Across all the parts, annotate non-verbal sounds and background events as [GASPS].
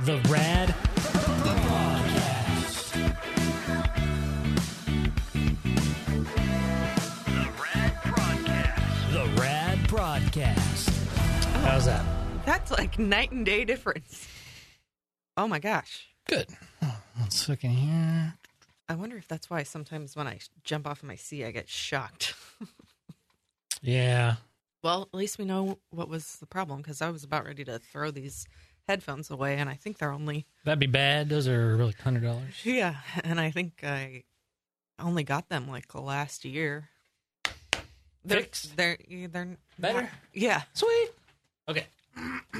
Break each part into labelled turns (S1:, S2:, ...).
S1: The Rad Prodcast.
S2: The Rad Prodcast.
S1: The Rad Prodcast. How's that?
S3: That's like night and day difference. Oh my gosh.
S1: Good. Oh, one second here.
S3: I wonder if that's why sometimes when I jump off of my seat, I get shocked.
S1: Yeah.
S3: well, at least we know what was the problem because I was about ready to throw these headphones away, and I think they're only
S1: That'd be bad. Those are really hundred dollars.
S3: yeah, and I think I only got them like last year. They're,
S1: Fixed?
S3: They're they're
S1: Better?
S3: not- yeah.
S1: Sweet. Okay. [CLEARS THROAT]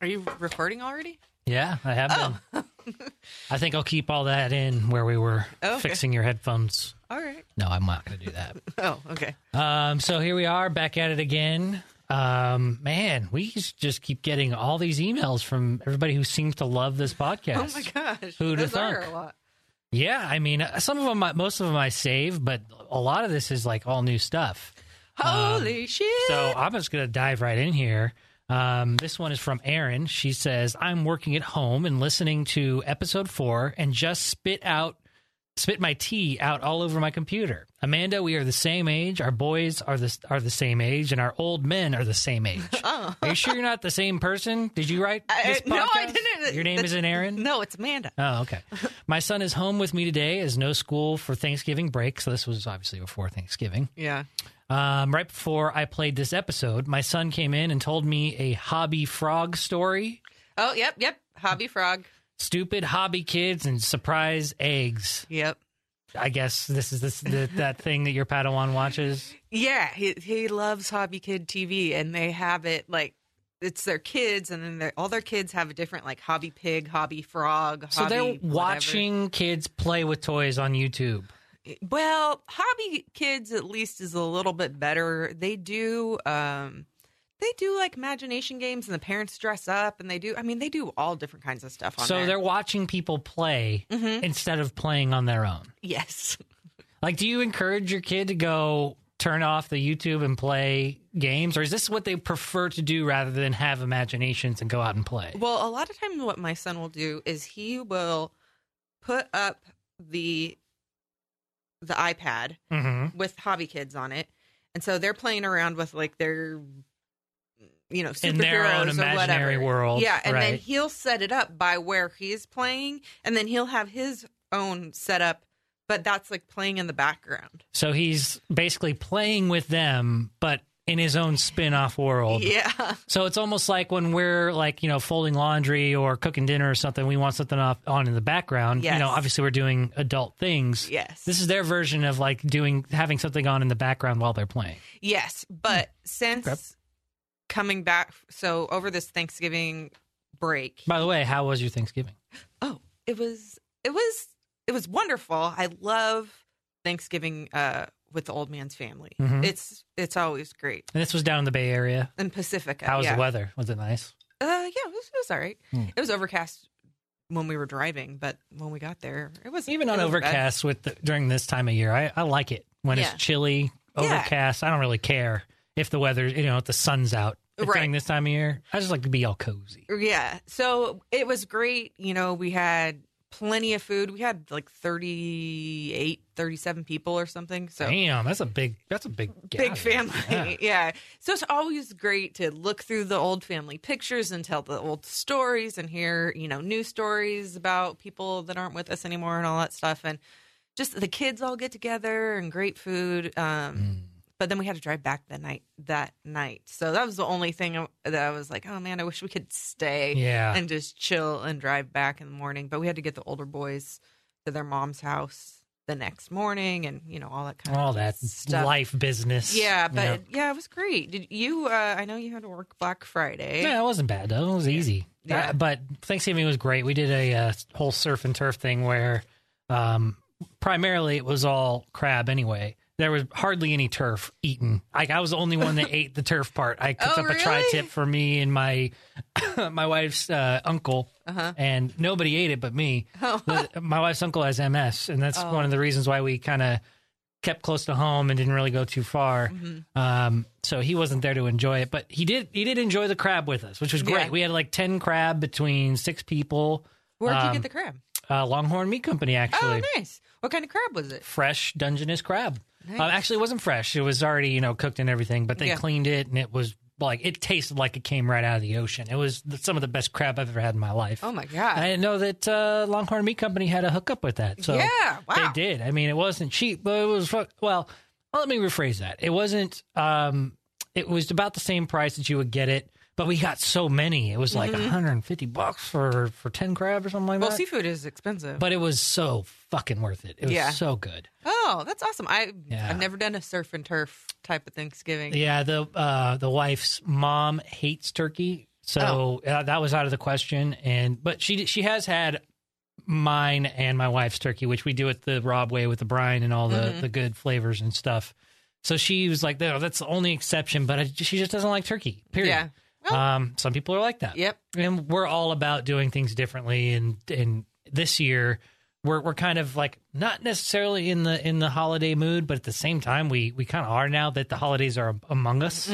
S3: Are you recording already?
S1: Yeah, I have been. [LAUGHS] I think I'll keep all that in where we were
S3: Okay.
S1: fixing your headphones.
S3: All right.
S1: No, I'm not going to do that. [LAUGHS]
S3: Oh, okay.
S1: Um, so here we are back at it again. Um, man, we just keep getting all these emails from everybody who seems to love this podcast.
S3: Oh my gosh.
S1: Who'da
S3: Those are
S1: thunk?
S3: a lot.
S1: Yeah, I mean, uh, some of them, I- most of them I save, but a lot of this is like all new stuff.
S3: Holy shit.
S1: So I'm just going to dive right in here. Um, this one is from Erin. She says, I'm working at home and listening to episode four and just spit out, spit my tea out all over my computer. Amanda, we are the same age. Our boys are the, are the same age and our old men are the same age. [LAUGHS] Are you sure you're not the same person? Did you write [LAUGHS] this
S3: Uh, no, I didn't.
S1: Your name
S3: That's-
S1: isn't Erin?
S3: No, it's Amanda.
S1: Oh, okay. [LAUGHS] My son is home with me today as no school for Thanksgiving break. So this was obviously before Thanksgiving.
S3: Yeah.
S1: Um, right before I played this episode, my son came in and told me a hobby frog story.
S3: Oh, yep, yep. Hobby frog.
S1: Stupid hobby kids and surprise eggs.
S3: Yep.
S1: I guess this is this the, that thing that your Padawan watches.
S3: Yeah, he he loves Hobby Kid TV, and they have it like it's their kids, and then all their kids have a different like Hobby Pig, Hobby Frog.
S1: So
S3: hobby
S1: they're
S3: whatever.
S1: watching kids play with toys on YouTube.
S3: Well, Hobby Kids at least is a little bit better. They do. um they do like imagination games and the parents dress up and they do I mean they do all different kinds of stuff on
S1: So
S3: there. Mm-hmm.
S1: they're watching people play instead of playing on their own.
S3: yes. [LAUGHS]
S1: Like, do you encourage your kid to go turn off the YouTube and play games, or is this what they prefer to do rather than have imaginations and go out and play?
S3: Well, a lot of times what my son will do is he will put up the the iPad
S1: Mm-hmm.
S3: with hobby kids on it. And so they're playing around with like their you know,
S1: In their own
S3: superheroes or
S1: imaginary
S3: whatever.
S1: world,
S3: Yeah, and then he'll set it up by where he's playing and then he'll have his own setup, but that's like playing in the background.
S1: So he's basically playing with them, but in his own spin-off world.
S3: Yeah.
S1: So it's almost like when we're like, you know, folding laundry or cooking dinner or something, we want something off on in the background. You know, obviously we're doing adult things.
S3: Yes.
S1: This is their version of like doing having something on in the background while they're playing.
S3: Yes, but hmm. since
S1: Okay.
S3: Coming back so over this Thanksgiving break,
S1: By the way, how was your Thanksgiving?
S3: Oh, it was it was it was wonderful. I love Thanksgiving uh with the old man's family.
S1: Mhm.
S3: It's it's always great.
S1: And this was down in the Bay Area.
S3: In Pacifica.
S1: How was
S3: yeah.
S1: the weather? Was it nice?
S3: Uh yeah, it was, it was all right.
S1: Hmm.
S3: It was overcast when we were driving, but when we got there, it was
S1: Even on
S3: wasn't bad.
S1: overcast with the, during this time of year, I, I like it when
S3: Yeah.
S1: it's chilly,
S3: Yeah.
S1: overcast. I don't really care if the weather, you know, if the sun's out
S3: Right.
S1: during this time of year. I just like to be all cozy.
S3: Yeah. So it was great. You know, we had plenty of food. We had like 38, 37 people or something. So
S1: Damn, that's a big. That's a big.
S3: big
S1: gathering.
S3: family.
S1: Yeah. [LAUGHS]
S3: Yeah. So it's always great to look through the old family pictures and tell the old stories and hear, you know, new stories about people that aren't with us anymore and all that stuff. And just the kids all get together and great food. Um,
S1: Mm.
S3: But then we had to drive back that night. That night, so that was the only thing that I was like, "Oh man, I wish we could stay
S1: Yeah.
S3: and just chill and drive back in the morning." But we had to get the older boys to their mom's house the next morning, and you know all that kind
S1: all
S3: of all
S1: that
S3: stuff.
S1: life business.
S3: Yeah,
S1: you
S3: but
S1: know.
S3: yeah, it was great. Did you? Uh, I know you had to work Black Friday.
S1: Yeah, it wasn't bad though. It was easy.
S3: Yeah.
S1: Uh, but Thanksgiving was great. We did a uh, whole surf and turf thing where, um, primarily it was all crab anyway. There was hardly any turf eaten. Like I was the only one that [LAUGHS] ate the turf part. I cooked
S3: Oh,
S1: up a tri-tip for me and my [COUGHS] my wife's uh, uncle,
S3: Uh-huh.
S1: and nobody ate it but me. The- my wife's uncle has MS, and that's
S3: Oh.
S1: one of the reasons why we kind of kept close to home and didn't really go too far.
S3: Mm-hmm.
S1: Um, so he wasn't there to enjoy it, but he did. He did enjoy the crab with us, which was great.
S3: Yeah.
S1: We had like ten crab between six people.
S3: Where'd you
S1: Um,
S3: get the crab?
S1: Uh, Longhorn Meat Company, actually.
S3: Oh, nice. What kind of crab was it?
S1: fresh Dungeness crab.
S3: Nice.
S1: Uh, actually, it wasn't fresh. It was already you know cooked and everything, but they
S3: Yeah.
S1: cleaned it and it was like it tasted like it came right out of the ocean. It was the, some of the best crab I've ever had in my life.
S3: Oh my god.
S1: I didn't know that uh, Longhorn Meat Company had a hookup with that. So
S3: Yeah, wow.
S1: they did. I mean, it wasn't cheap, but it was well. well, Let me rephrase that. It wasn't. Um, it was about the same price that you would get it, but we got so many. It was like 150 bucks for for 10 crab or something like
S3: Mm-hmm. well, seafood is expensive.
S1: but it was so fucking worth it. It was
S3: Yeah.
S1: so good.
S3: oh, that's awesome. I
S1: Yeah.
S3: I've never done a surf and turf type of Thanksgiving.
S1: Yeah, the uh, the wife's mom hates turkey, so
S3: Oh.
S1: uh, that was out of the question. And but she she has had mine and my wife's turkey, which we do it the Rob way with the brine and all the
S3: Mm-hmm.
S1: the good flavors and stuff. So she was like, "No, that's the only exception." But I, she just doesn't like turkey. Period.
S3: Yeah. Well-
S1: um, some people are like that.
S3: Yep.
S1: and we're all about doing things differently. And and this year, we're we're kind of like not necessarily in the in the holiday mood, but at the same time, we we kind of are now that the holidays are among us.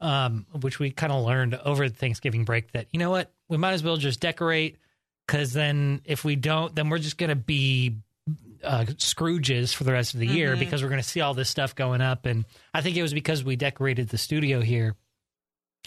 S1: Um, which we kind of learned over the Thanksgiving break that you know what we might as well just decorate because then if we don't, then we're just gonna be uh, Scrooges for the rest of the year because we're going to see all this stuff going up. And I think it was because we decorated the studio here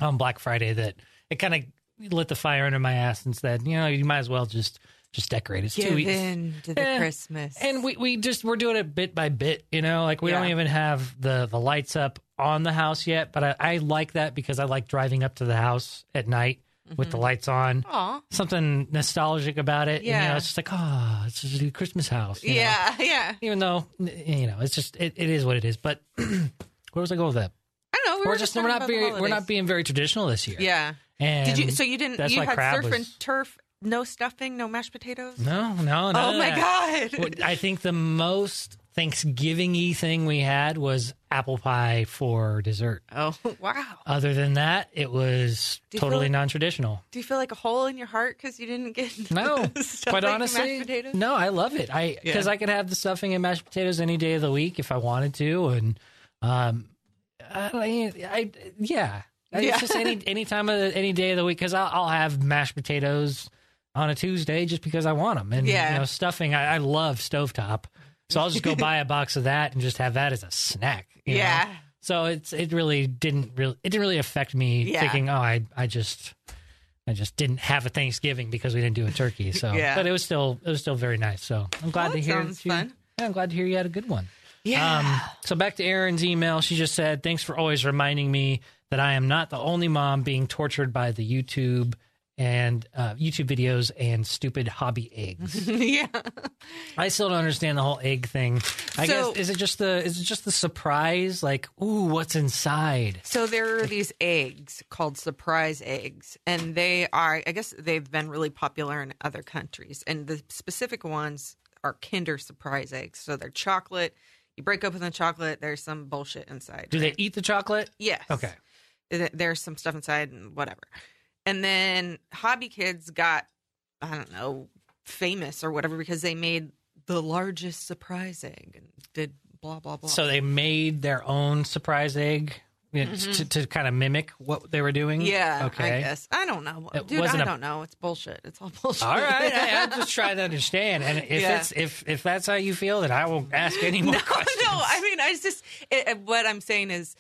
S1: on Black Friday that it kind of lit the fire under my ass and said, you know, you might as well just just decorate. It's
S3: Give
S1: too
S3: in to the
S1: Eh,
S3: Christmas.
S1: and we, we just we're doing it bit by bit, you know, like we don't even have the the lights up on the house yet. But I, I like that because I like driving up to the house at night with the lights on.
S3: Aw.
S1: Something nostalgic about it. And, you know,
S3: Yeah.
S1: it's just like, oh, it's just a Christmas house. you know?
S3: Yeah, [LAUGHS] yeah.
S1: Even though, you know, it's just, it, it is what it is. But [CLEARS THROAT] where was I going with that?
S3: I don't know. We
S1: We're
S3: were
S1: just,
S3: just
S1: we're not very, we're not being very traditional this year.
S3: Yeah.
S1: And
S3: Did you? So you didn't? You had surf
S1: was-
S3: and turf, no stuffing, no mashed potatoes.
S1: No, no, no.
S3: oh my god.
S1: I think the most Thanksgiving y thing we had was apple pie for dessert.
S3: Oh [LAUGHS] wow.
S1: Other than that, it was totally
S3: feel-
S1: non traditional.
S3: Do you feel like a hole in your heart because you didn't get [LAUGHS]
S1: No, quite honestly,
S3: mashed potatoes?
S1: no. I love it. I because
S3: Yeah.
S1: I could have the stuffing and mashed potatoes any day of the week if I wanted to, and um, Uh, I, I yeah,
S3: Yeah.
S1: it's just any any time of the, any day of the week because I'll, I'll have mashed potatoes on a Tuesday just because I want them, and
S3: Yeah.
S1: you know stuffing. I, I love stovetop, so I'll just go [LAUGHS] buy a box of that and just have that as a snack. you know?
S3: Yeah.
S1: So it's it really didn't really it didn't really affect me
S3: Yeah.
S1: thinking oh I I just I just didn't have a Thanksgiving because we didn't do a turkey. So
S3: Yeah.
S1: but it was still it was still very nice. So I'm glad
S3: Well,
S1: to hear
S3: sounds
S1: you,
S3: fun.
S1: Yeah, I'm glad to hear you had a good one.
S3: Yeah.
S1: Um, so back to Erin's email. She just said, "Thanks for always reminding me that I am not the only mom being tortured by the YouTube and uh, YouTube videos and stupid hobby eggs. [LAUGHS]
S3: yeah.
S1: I still don't understand the whole egg thing. I
S3: So-
S1: guess is it just the is it just the surprise? Like, ooh, what's inside?
S3: So there are these eggs called surprise eggs, and they are, I guess they've been really popular in other countries. And the specific ones are Kinder surprise eggs. So they're chocolate. You break open the chocolate, there's some bullshit inside.
S1: Do they eat the chocolate?
S3: Yes.
S1: Okay.
S3: There's some stuff inside and whatever. And then Hobby Kids got, I don't know, famous or whatever because they made the largest surprise egg and did blah, blah, blah.
S1: So they made their own surprise egg you know, to, to kind of mimic what they were doing.
S3: Mm-hmm. yeah,
S1: Okay.
S3: I guess. I don't know.
S1: It
S3: Dude, I
S1: a-
S3: don't know. It's bullshit. It's all [LAUGHS] bullshit.
S1: All right, I, I'm just trying to understand, and if
S3: Yeah.
S1: it's if if that's how you feel, then I won't ask any [LAUGHS] more
S3: no,
S1: questions.
S3: no. I mean, I just it- what I'm saying is,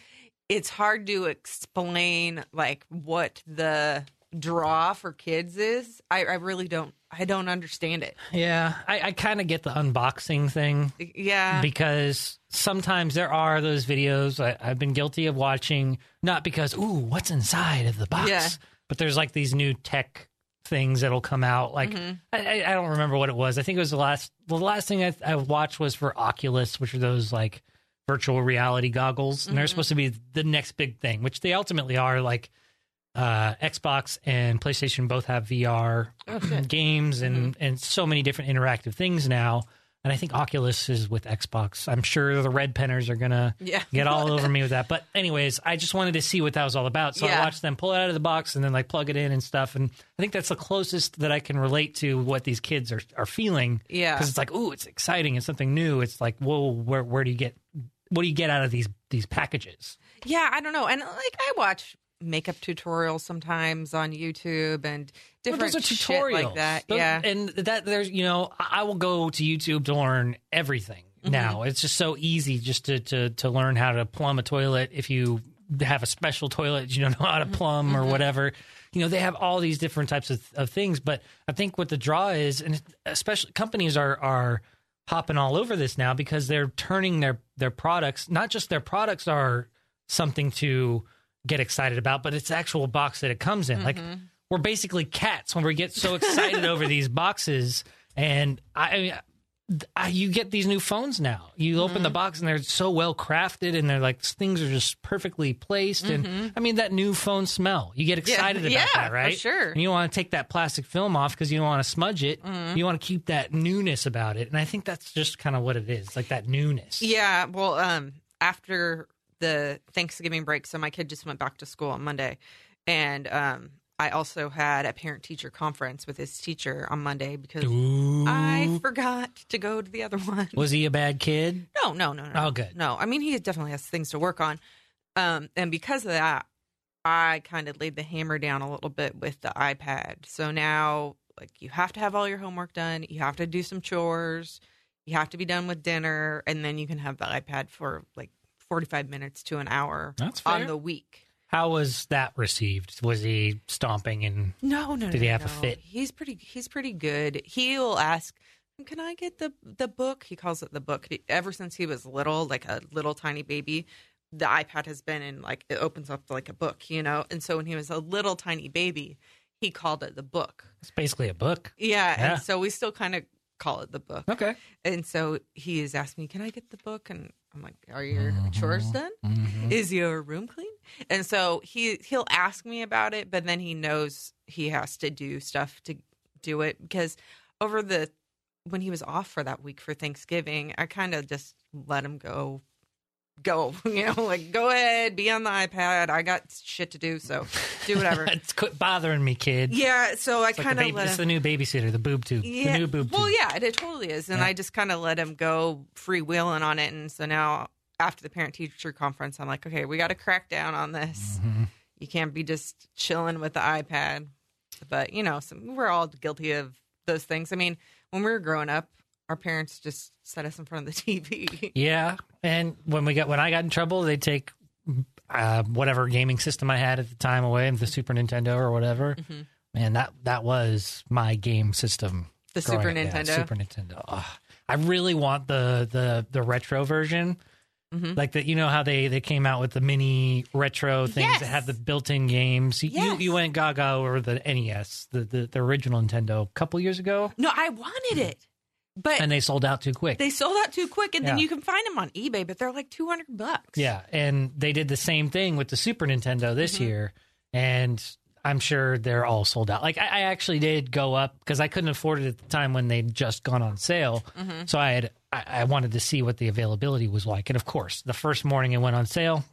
S3: it's hard to explain like what the draw for kids is. I, I really don't. I don't understand it.
S1: yeah, I, I kind of get the unboxing thing
S3: Yeah.
S1: because sometimes there are those videos I, I've been guilty of watching, not because ooh, what's inside of the box,
S3: Yeah.
S1: but there's like these new tech things that'll come out. Like
S3: Mm-hmm.
S1: I, I don't remember what it was. I think it was the last the last thing I, I watched was for Oculus, which are those like virtual reality goggles, and
S3: Mm-hmm.
S1: they're supposed to be the next big thing, which they ultimately are. Like uh, Xbox and PlayStation both have VR
S3: Oh,
S1: games and and so many different interactive things now. And I think Oculus is with Xbox. I'm sure the red penners are gonna
S3: Yeah.
S1: get all [LAUGHS] over me with that. But anyways, I just wanted to see what that was all about. So I watched them pull it out of the box and then like plug it in and stuff. And I think that's the closest that I can relate to what these kids are are feeling.
S3: Yeah.
S1: because it's like, ooh, it's exciting. It's something new. It's like, whoa, where where do you get what do you get out of these these packages?
S3: Yeah, I don't know. And like I watch makeup tutorials sometimes on YouTube and
S1: Well,
S3: different shit
S1: tutorials
S3: like that.
S1: Those-
S3: yeah.
S1: and that there's you know I will go to YouTube to learn everything
S3: Mm-hmm.
S1: now. It's just so easy just to to to learn how to plumb a toilet if you have a special toilet you don't know how to
S3: Mm-hmm.
S1: plumb or whatever. You know they have all these different types of, of things, but I think what the draw is, and especially companies are are hopping all over this now because they're turning their their products not just their products are something to get excited about, but it's the actual box that it comes in. Like mm-hmm. we're basically cats when we get so excited over [LAUGHS] these boxes. And I, I mean, I, you get these new phones now. You open the mm-hmm. box and they're so well crafted, and they're like things are just perfectly placed. And mm-hmm. I mean that new phone smell. You get excited about
S3: Yeah,
S1: that, right?
S3: sure.
S1: And you want to take that plastic film off because you don't want to smudge it. You want to keep that newness about it, and I think that's just kind of what it is, like that newness.
S3: Yeah, well, um, after the Thanksgiving break, so my kid just went back to school on Monday, and um, I also had a parent teacher conference with his teacher on Monday because
S1: Ooh.
S3: I forgot to go to the other one.
S1: was he a bad kid?
S3: No, no, no, no.
S1: Oh, good.
S3: No, I mean he definitely has things to work on, um, and because of that, I kind of laid the hammer down a little bit with the iPad. So now, like, you have to have all your homework done. You have to do some chores. You have to be done with dinner, and then you can have the iPad for like forty-five minutes to an hour
S1: That's fair.
S3: on the week.
S1: How was that received? Was he stomping and
S3: No, no,
S1: Did
S3: no,
S1: he have a fit?
S3: He's pretty. He's pretty good. He'll ask, "Can I get the the book?" He calls it the book. Ever since he was little, like a little tiny baby, the iPad has been in like it opens up like a book, you know. And so when he was a little tiny baby, he called it the book.
S1: it's basically a book?
S3: Yeah,
S1: Yeah.
S3: and so we still kind of call it the book.
S1: Okay.
S3: And so he has asked me, "Can I get the book?" And I'm like, "Are your chores done?
S1: Mhm.
S3: Is your room clean?" And so he he'll ask me about it, but then he knows he has to do stuff to do it because over the when he was off for that week for Thanksgiving, I kind of just let him go go, [LAUGHS] you know, like go ahead, be on the iPad. I got shit to do, so do whatever. [LAUGHS]
S1: it's quit bothering me, kid.
S3: yeah, so I
S1: like
S3: kind of
S1: baby,
S3: let
S1: it's the new babysitter, the boob tube,
S3: yeah.
S1: the new boob tube.
S3: Well, yeah, it, it totally is. And
S1: Yeah.
S3: I just kind of let him go freewheeling on it. And so now, after the parent teacher conference, I'm like, okay, we got to crack down on this.
S1: Mhm.
S3: You can't be just chilling with the iPad. But, you know, some, we're all guilty of those things. I mean, when we were growing up, our parents just set us in front of the [LAUGHS] TV.
S1: Yeah, and when we got when I got in trouble, they'd take uh, whatever gaming system I had at the time away, the Super Nintendo or whatever.
S3: Mm-hmm.
S1: Man, that that was my game system.
S3: The Super Nintendo.
S1: Super Nintendo. I really want the the the retro version.
S3: Mhm.
S1: Like that, you know how they they came out with the mini retro things
S3: Yes.
S1: that have the built-in games. You
S3: Yes.
S1: you went gaga over the NES, the, the the original Nintendo, a couple years ago,
S3: No, I wanted it. But
S1: and they sold out too quick.
S3: they sold out too quick. And then you can find them on eBay, but they're like 200 bucks.
S1: Yeah, and they did the same thing with the Super Nintendo this
S3: Mm-hmm.
S1: year, and I'm sure they're all sold out. Like I, I actually did go up because I couldn't afford it at the time when they'd just gone on sale.
S3: Mm-hmm.
S1: So I had I, I wanted to see what the availability was like, and of course, the first morning it went on sale,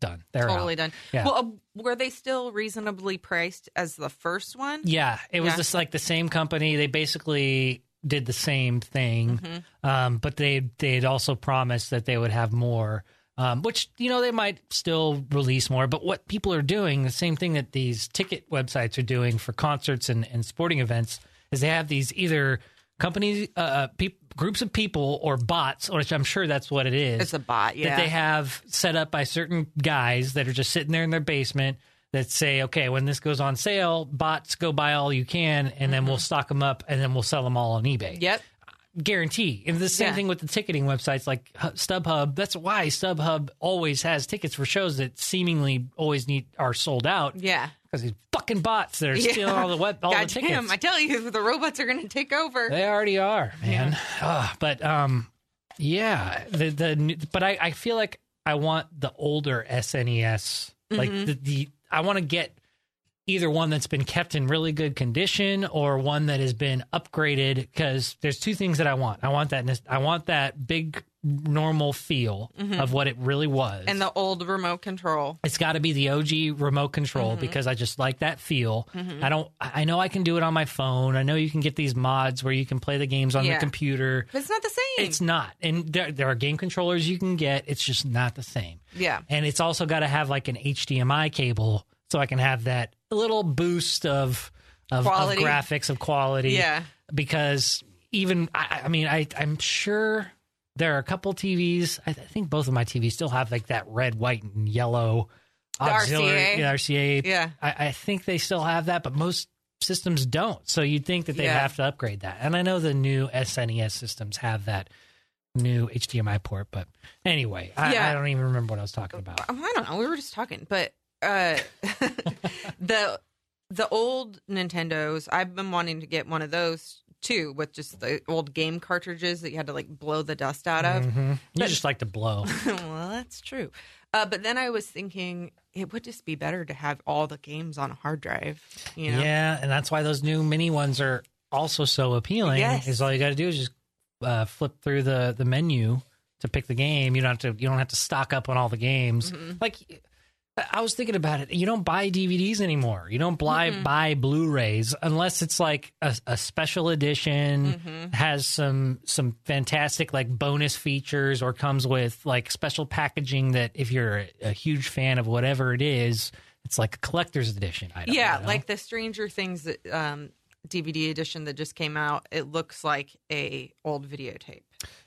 S1: done. They're
S3: totally
S1: out.
S3: done.
S1: Yeah.
S3: Well, uh, were they still reasonably priced as the first one?
S1: Yeah, it was
S3: Yeah.
S1: just like the same company. They basically did the same thing,
S3: Mm-hmm.
S1: um, but they they had also promised that they would have more. Um, which you know they might still release more, but what people are doing, the same thing that these ticket websites are doing for concerts and, and sporting events, is they have these either companies, uh, uh, peop groups of people, or bots, which I'm sure that's what it is
S3: It's a bot, yeah.
S1: that they have set up by certain guys that are just sitting there in their basement that say, okay, when this goes on sale, bots go buy all you can, and then we'll stock them up, and then we'll sell them all on eBay.
S3: Mm-hmm. Yep.
S1: Guarantee. And the same
S3: Yeah.
S1: thing with the ticketing websites like StubHub. That's why StubHub always has tickets for shows that seemingly always need are sold out
S3: Yeah.
S1: because these fucking bots that are stealing all the web all
S3: God
S1: the tickets.
S3: damn, I tell you, the robots are going to take over.
S1: They already are, man. Ugh, but um, yeah. The the but I I feel like I want the older SNES, like
S3: Mm-hmm.
S1: the, the I want to get either one that's been kept in really good condition or one that has been upgraded because there's two things that I want. I want that I want that big normal feel of what it really was.
S3: Mm-hmm. And the old remote control.
S1: it's got to be the OG remote control
S3: Mm-hmm.
S1: because I just like that feel. I don't I I know I can do it on my phone. I know you can get these mods where you can play the games on
S3: Yeah.
S1: the computer.
S3: But it's not the same.
S1: It's not. And there, there are game controllers you can get. It's just not the same.
S3: yeah.
S1: And it's also got to have like an HDMI cable so I can have that little boost of of, of graphics of quality.
S3: Yeah.
S1: Because even I, I mean I I'm sure there are a couple TVs. I, th- I think both of my TVs still have like that red, white, and yellow auxiliary
S3: RCA.
S1: yeah, RCA.
S3: Yeah.
S1: I, I think they still have that, but most systems don't. So you'd think that they
S3: Yeah.
S1: have to upgrade that. And I know the new SNES systems have that new HDMI port, but anyway, I,
S3: Yeah.
S1: I don't even remember what I was talking about.
S3: Oh, I don't know. We were just talking, but uh, [LAUGHS] the the old Nintendos. I've been wanting to get one of those too, with just the old game cartridges that you had to like blow the dust out of.
S1: Mhm. You
S3: But-
S1: just like to blow. [LAUGHS]
S3: well, that's true. Uh, but then I was thinking it would just be better to have all the games on a hard drive. You know?
S1: Yeah, and that's why those new mini ones are also so appealing.
S3: Yes.
S1: Is all you got to do is just uh, flip through the the menu to pick the game. You don't have to. You don't have to stock up on all the games.
S3: Mm-hmm.
S1: Like I was thinking about it. You don't buy DVDs anymore. You don't buy buy Blu-rays unless it's like a, a special edition
S3: Mm-hmm.
S1: has some some fantastic like bonus features or comes with like special packaging that if you're a, a huge fan of whatever it is, it's like a collector's edition item.
S3: Yeah,
S1: know?
S3: like the Stranger Things um, DVD edition that just came out. It looks like a old videotape.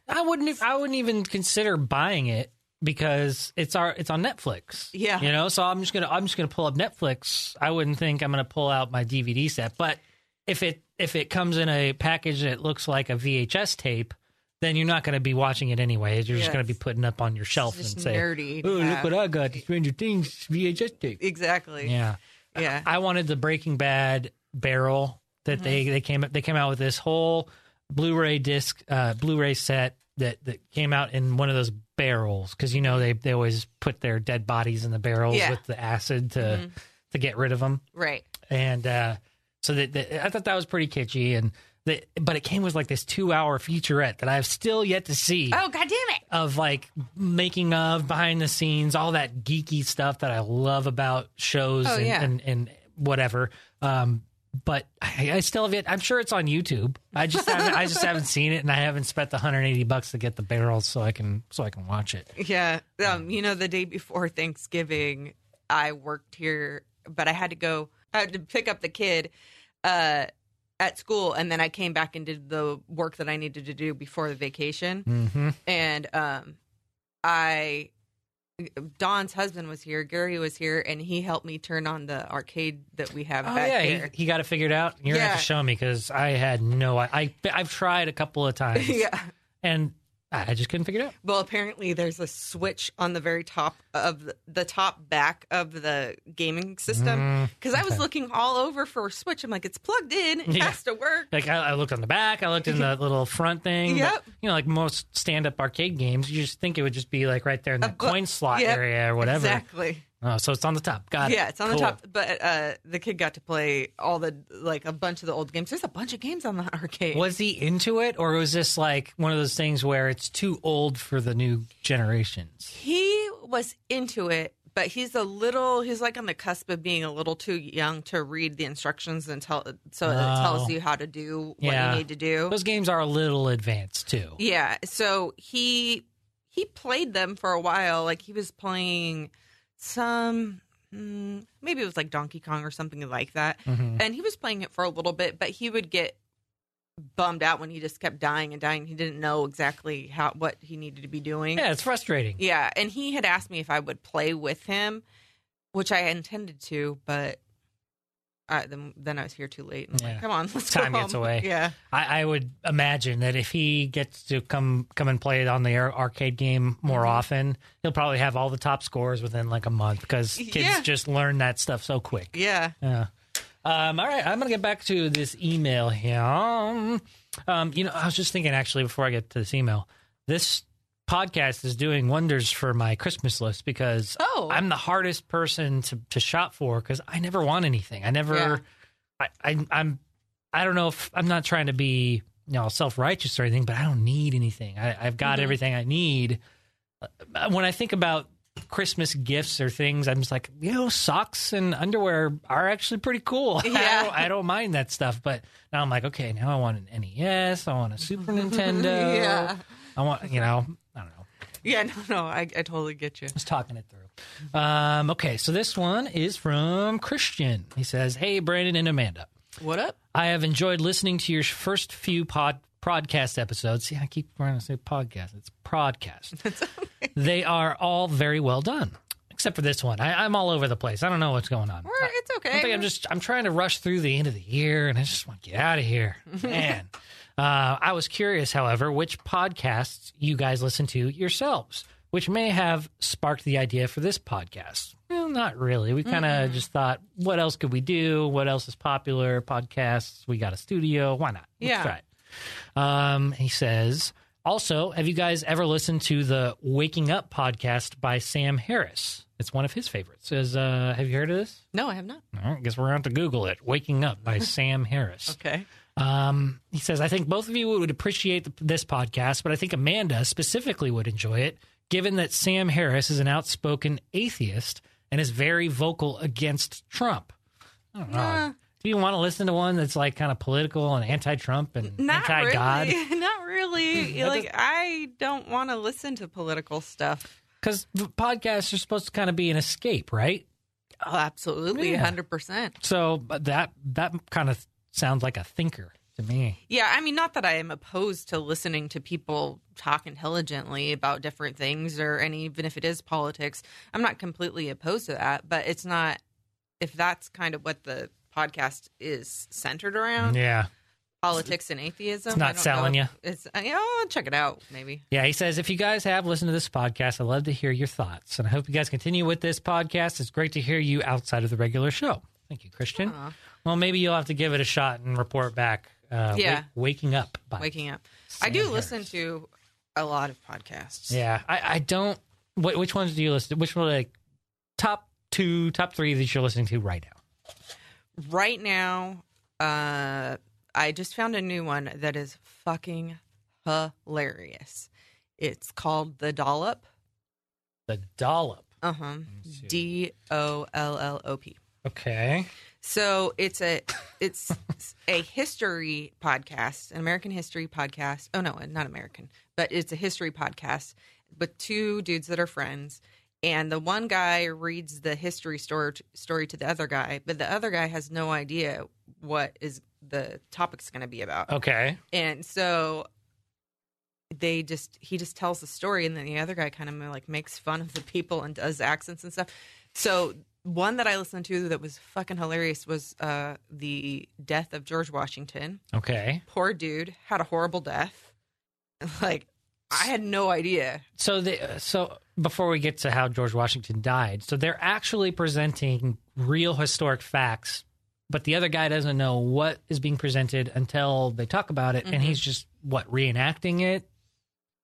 S1: I wouldn't. I wouldn't even consider buying it because it's our. It's on Netflix.
S3: Yeah.
S1: you know. So I'm just gonna. I'm just gonna pull up Netflix. I wouldn't think I'm gonna pull out my DVD set. But if it if it comes in a package that looks like a VHS tape, then you're not gonna be watching it anyway. You're just gonna be putting up on your shelf and say,
S3: nerdy
S1: "Oh, look what I got! The Stranger Things VHS tape."
S3: Exactly.
S1: Yeah.
S3: Yeah.
S1: I wanted the Breaking Bad barrel that
S3: Mm-hmm.
S1: they they came they came out with this whole Blu-ray disc uh, Blu-ray set that that came out in one of those barrels because you know they they always put their dead bodies in the barrels
S3: Yeah.
S1: With the acid to to get rid of them
S3: Right.
S1: and uh, so that, that I thought that was pretty kitschy and the, but it came with like this two hour featurette that I've still yet to see
S3: Oh God damn it!
S1: of like making of behind the scenes, all that geeky stuff that I love about shows
S3: Oh,
S1: and,
S3: yeah.
S1: and, and whatever. Um, but I, I still have it. I'm sure it's on YouTube. I just haven't, I just haven't seen it, and I haven't spent the 180 bucks to get the barrels so I can so I can watch it.
S3: Yeah. Um, you know, the day before Thanksgiving, I worked here, but I had to go. I had to pick up the kid uh, at school, and then I came back and did the work that I needed to do before the vacation.
S1: Mm-hmm.
S3: And um, I, Don's husband was here. Gary was here, and he helped me turn on the arcade that we have
S1: Oh
S3: back
S1: yeah, he, he got it figured out. You're gonna have to show me because I had no. I, I I've tried a couple of times, [LAUGHS]
S3: yeah.
S1: and I just couldn't figure it out.
S3: Well, apparently there's a switch on the very top of the, the top back of the gaming system.
S1: Mm,
S3: Because I was looking all over for a switch. I'm like, it's plugged in. It
S1: Yeah.
S3: has to work.
S1: Like I, I looked on the back, I looked in the [LAUGHS] little front thing. but,
S3: Yep.
S1: you know, like most stand-up arcade games, you just think it would just be like right there in the
S3: bu-
S1: coin slot
S3: yep,
S1: area or whatever.
S3: Exactly.
S1: Oh, so it's on the top. Got it.
S3: Yeah, it's on the top. But uh, the kid got to play all the like a bunch of the old games. There's a bunch of games on the [LAUGHS] arcade.
S1: Was he into it, or was this like one of those things where it's too old for the new generations?
S3: He was into it, but he's a little. He's like on the cusp of being a little too young to read the instructions and tell. So it
S1: Oh.
S3: tells you how to do what
S1: Yeah.
S3: you need to do.
S1: Those games are a little advanced too.
S3: Yeah. So he he played them for a while. Like he was playing some mm, maybe it was like Donkey Kong or something like that.
S1: Mhm.
S3: And he was playing it for a little bit, but he would get bummed out when he just kept dying and dying. He didn't know exactly how what he needed to be doing.
S1: Yeah, it's frustrating.
S3: Yeah, and he had asked me if I would play with him, which I intended to, but I, then then I was here too late. And
S1: Yeah.
S3: like, come on, let's go.
S1: Time
S3: go
S1: gets
S3: home."
S1: away. [LAUGHS]
S3: Yeah,
S1: I, I would imagine that if he gets to come come and play it on the ar- arcade game more
S3: Mhm.
S1: often, he'll probably have all the top scores within like a month because [LAUGHS] kids
S3: Yeah.
S1: just learn that stuff so quick.
S3: yeah.
S1: Yeah. Um, all right, I'm gonna get back to this email here. Um, you know, I was just thinking actually before I get to this email, this podcast is doing wonders for my Christmas list because
S3: Oh.
S1: I'm the hardest person to, to shop for because I never want anything. I never,
S3: Yeah.
S1: I, I, I'm, I don't know if I'm not trying to be, you know, self righteous or anything, but I don't need anything. I, I've got
S3: Mhm.
S1: everything I need. Uh, When I think about Christmas gifts or things, I'm just like, you know, socks and underwear are actually pretty cool. [LAUGHS] I,
S3: Yeah.
S1: don't, I don't mind that stuff. But now I'm like, okay, now I want an NES. I want a Super [LAUGHS] Nintendo.
S3: yeah.
S1: I want, you I know. [LAUGHS]
S3: Yeah, no, no, I, I totally get you.
S1: Just talking it through. Um, okay, so this one is from Christian. He says, Hey, Brandon and Amanda.
S3: What up?
S1: I have enjoyed listening to your first few pod podcast episodes. See, I keep trying to say podcast. It's podcast. [LAUGHS] They are all very well done, except for this one. I, I'm all over the place. I don't know what's going on.
S3: It's
S1: I
S3: okay.
S1: think I'm just I'm trying to rush through the end of the year, and I just want to get out of here, [LAUGHS] man. Uh, I was curious, however, which podcasts you guys listen to yourselves, which may have sparked the idea for this podcast. Well, not really. We kind of just thought, what else could we do? What else is popular? Podcasts. We got a studio. Why not? Let's
S3: Yeah.
S1: try it. Um, he says. Also, have you guys ever listened to the Waking Up podcast by Sam Harris? It's one of his favorites. Is uh, have you heard of this?
S3: no, I have not.
S1: Right, I guess we're going to Google it. Waking Up by [LAUGHS] Sam Harris.
S3: Okay.
S1: Um, he says, I think both of you would appreciate the, this podcast, but I think Amanda specifically would enjoy it, given that Sam Harris is an outspoken atheist and is very vocal against Trump. I don't know.
S3: Nah.
S1: Do you want to listen to one that's like kind of political and anti-Trump and
S3: Not
S1: anti-God?
S3: really. [LAUGHS] Not really. [LAUGHS] Like I don't want to listen to political stuff.
S1: Because podcasts are supposed to kind of be an escape, right?
S3: Oh, absolutely,
S1: Yeah.
S3: hundred percent.
S1: So but that that kind of sounds like a thinker to me.
S3: Yeah, I mean, not that I am opposed to listening to people talk intelligently about different things, or any, even if it is politics. I'm not completely opposed to that, but it's not. If that's kind of what the podcast is centered around,
S1: Yeah.
S3: politics and atheism,
S1: It's not selling you.
S3: It's yeah, I'll check it out maybe.
S1: Yeah, he says, if you guys have listened to this podcast, I'd love to hear your thoughts. And I hope you guys continue with this podcast. It's great to hear you outside of the regular show. Thank you, Christian.
S3: Aw.
S1: Well, maybe you'll have to give it a shot and report back. Uh,
S3: Yeah.
S1: Wake- waking up. By
S3: Waking up, I do
S1: Harris.
S3: listen to a lot of podcasts.
S1: Yeah, I, I don't. Wh- which ones do you listen to? Which one, are like, top two, top three that you're listening to right now?
S3: right now uh i just found a new one that is fucking hilarious it's called the dollop
S1: The Dollop.
S3: uh-huh d-o-l-l-o-p
S1: Okay.
S3: So it's a it's a history podcast an american history podcast. Oh no not american but it's a history podcast with two dudes that are friends. And the one guy reads the history story story to the other guy but the other guy has no idea what is the topic's going to be about.
S1: Okay.
S3: and so they just he just tells the story and then the other guy kind of like makes fun of the people and does accents and stuff. So one that i listened to that was fucking hilarious was uh the death of george washington.
S1: Okay.
S3: poor dude had a horrible death. [LAUGHS] Like i had no idea.
S1: So the so before we get to how George Washington died, so they're actually presenting real historic facts, but the other guy doesn't know what is being presented until they talk about it, and he's just what reenacting it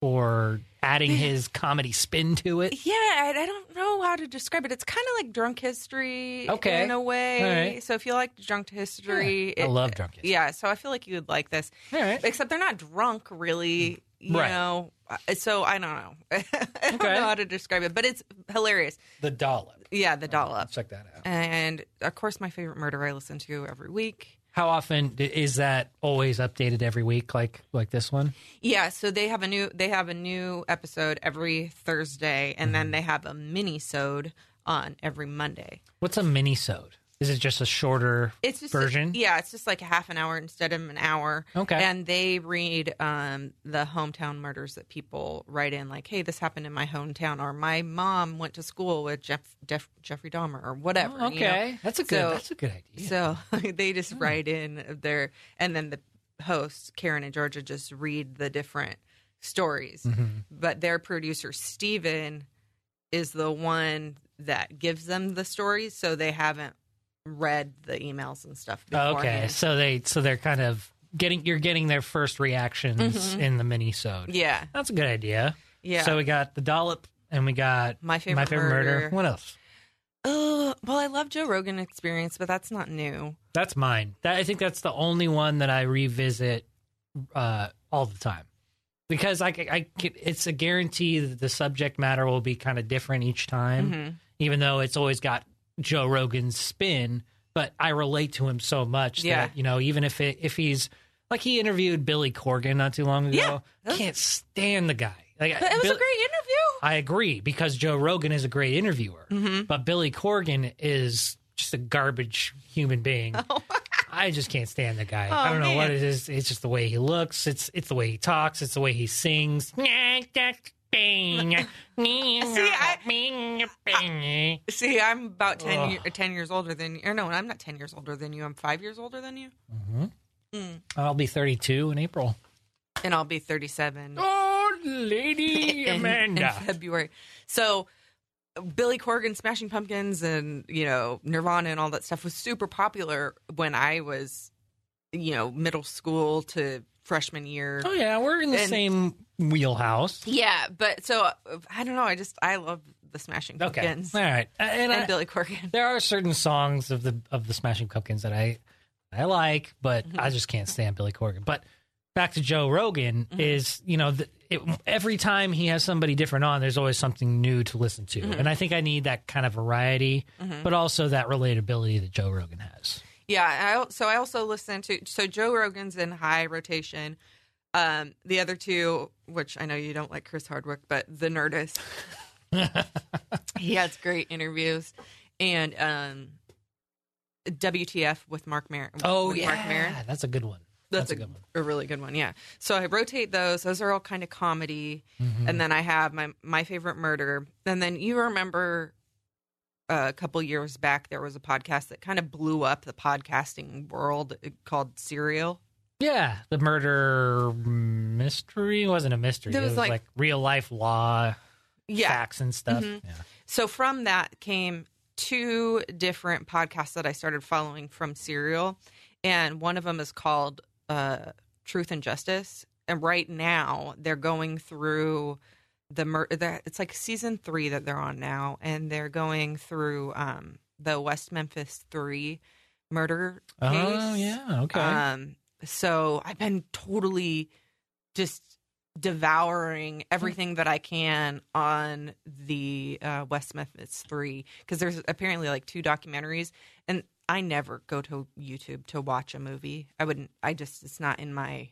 S1: or adding his comedy spin to it.
S3: yeah I, I don't know how to describe it it's kind of like drunk history
S1: Okay.
S3: in a way
S1: right.
S3: so if you like drunk history
S1: I
S3: it-
S1: love drunk history.
S3: yeah so i feel like you would like this
S1: All right.
S3: except they're not drunk really you
S1: Right.
S3: know Uh, so i don't know [LAUGHS] i don't
S1: Okay.
S3: know how to describe it but it's hilarious
S1: The dollop.
S3: yeah the dollop
S1: Check that out.
S3: and of course my favorite murder i listen to every week
S1: How often is that always updated every week, like like this one?
S3: yeah so they have a new they have a new episode every thursday and
S1: Mm-hmm.
S3: then they have a mini sode on every monday
S1: What's a mini-sode? Is it just a shorter
S3: it's just
S1: version?
S3: yeah it's just like a half an hour instead of an hour
S1: Okay.
S3: and they read um, the hometown murders that people write in like hey this happened in my hometown or my mom went to school with Jeff, Jeff jeffrey dahmer or whatever
S1: Oh,
S3: you know?
S1: okay, that's a good.
S3: So-
S1: that's a good idea.
S3: so [LAUGHS] they just write in their and then the hosts karen and georgia just read the different stories
S1: Mhm.
S3: but their producer steven is the one that gives them the stories so they haven't read the emails and stuff
S1: Okay, so they so they're kind of getting you're getting their first reactions
S3: Mhm.
S1: in the mini sode.
S3: yeah
S1: That's a good idea.
S3: Yeah.
S1: So we got the dollop, and we got
S3: My favorite,
S1: my favorite murder.
S3: murder.
S1: What else?
S3: Oh, well, I love Joe Rogan Experience, but that's not new.
S1: That's mine. That I think that's the only one that I revisit uh, all the time because I, I, it's a guarantee that the subject matter will be kind of different each time,
S3: Mhm.
S1: even though it's always got Joe Rogan's spin. But I relate to him so much
S3: Yeah.
S1: that you know, even if it, if he's like he interviewed Billy Corgan not too long ago,
S3: Yeah.
S1: I can't stand the guy. Like
S3: it was
S1: Bill-
S3: a great interview.
S1: I agree because Joe Rogan is a great interviewer,
S3: Mhm.
S1: but Billy Corgan is just a garbage human being. [LAUGHS]
S3: Oh.
S1: I just can't stand the guy. I don't know what it is. It's just the way he looks. It's it's the way he talks. It's the way he sings. [LAUGHS] [LAUGHS] See, I,
S3: See, I'm about 10, year, 10 years older than you. Or no, I'm not 10 years older than you. I'm five years older than you. Mm.
S1: I'll be 32 in April.
S3: And I'll be 37
S1: Oh, Lady [LAUGHS]
S3: in, in February. So Billy Corgan, Smashing Pumpkins, and, you know, Nirvana and all that stuff was super popular when I was, you know, middle school to freshman year.
S1: Oh yeah, we're in the
S3: And-
S1: same wheelhouse.
S3: Yeah, but so uh, I don't know. I just, I love the Smashing
S1: Okay,
S3: Pumpkins
S1: all right, and,
S3: and
S1: I,
S3: Billy Corgan.
S1: there are certain songs of the of the Smashing Pumpkins that I I like, but
S3: Mm-hmm.
S1: I just can't stand Billy Corgan. But back to Joe Rogan
S3: Mm-hmm.
S1: is you know the, it, every time he has somebody different on, there's always something new to listen to,
S3: Mm-hmm.
S1: and I think I need that kind of variety, but also that relatability that Joe Rogan has.
S3: Yeah, I, so I also listen to so Joe Rogan's in high rotation. Um, the other two, which I know you don't like Chris Hardwick, but the Nerdist, [LAUGHS] he has great interviews, and um, WTF with Marc Maron.
S1: Oh
S3: with
S1: yeah,
S3: Marc Maron.
S1: that's a good one.
S3: That's,
S1: That's,
S3: a,
S1: a good one.
S3: a really good one. Yeah. So I rotate those. Those are all kind of comedy,
S1: Mhm.
S3: and then I have my my favorite murder. And then you remember uh, a couple years back there was a podcast that kind of blew up the podcasting world uh, called Serial.
S1: Yeah, the murder mystery It wasn't a mystery.
S3: There
S1: it
S3: was,
S1: was
S3: like-
S1: like, real life law
S3: Yeah.
S1: facts and stuff.
S3: Mhm.
S1: Yeah.
S3: So from that came two different podcasts that I started following from Serial, and one of them is called uh, Truth and Justice. And right now they're going through the mur- the- it's like season three that they're on now, and they're going through um, the West Memphis Three murder case.
S1: Oh yeah, okay.
S3: Um, so I've been totally just devouring everything that I can on the uh, West Memphis Three because there's apparently like two documentaries, and I never go to YouTube to watch a movie. I wouldn't. I just it's not in my.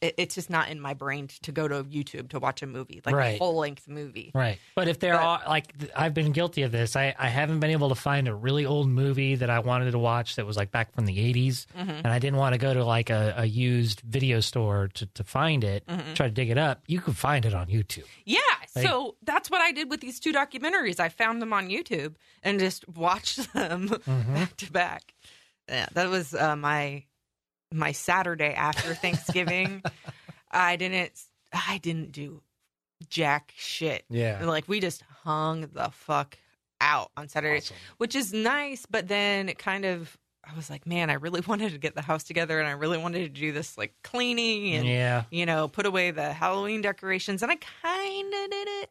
S3: It, it's just not in my brain to go to YouTube to watch a movie like a full length movie.
S1: Right. But if there
S3: But-
S1: are like I've been guilty of this. I, I haven't been able to find a really old movie that I wanted to watch that was like back from the 80s
S3: Mm-hmm.
S1: and I didn't want to go to like a, a used video store to, to find it,
S3: Mm-hmm.
S1: try to dig it up. You can find it on YouTube.
S3: Yeah,
S1: Like-
S3: so that's what I did with these two documentaries. I found them on YouTube and just watched [LAUGHS] them
S1: Mm-hmm.
S3: back to back. Yeah, that was uh, my my Saturday after Thanksgiving. I didn't I didn't do jack shit.
S1: Yeah.
S3: Like we just hung the fuck out on Saturday,
S1: Awesome.
S3: which is nice, but then it kind of I was like, man, I really [LAUGHS] wanted to get the house together and I really wanted to do this like cleaning and
S1: Yeah.
S3: you know, put away the Halloween decorations, and I kind of did it,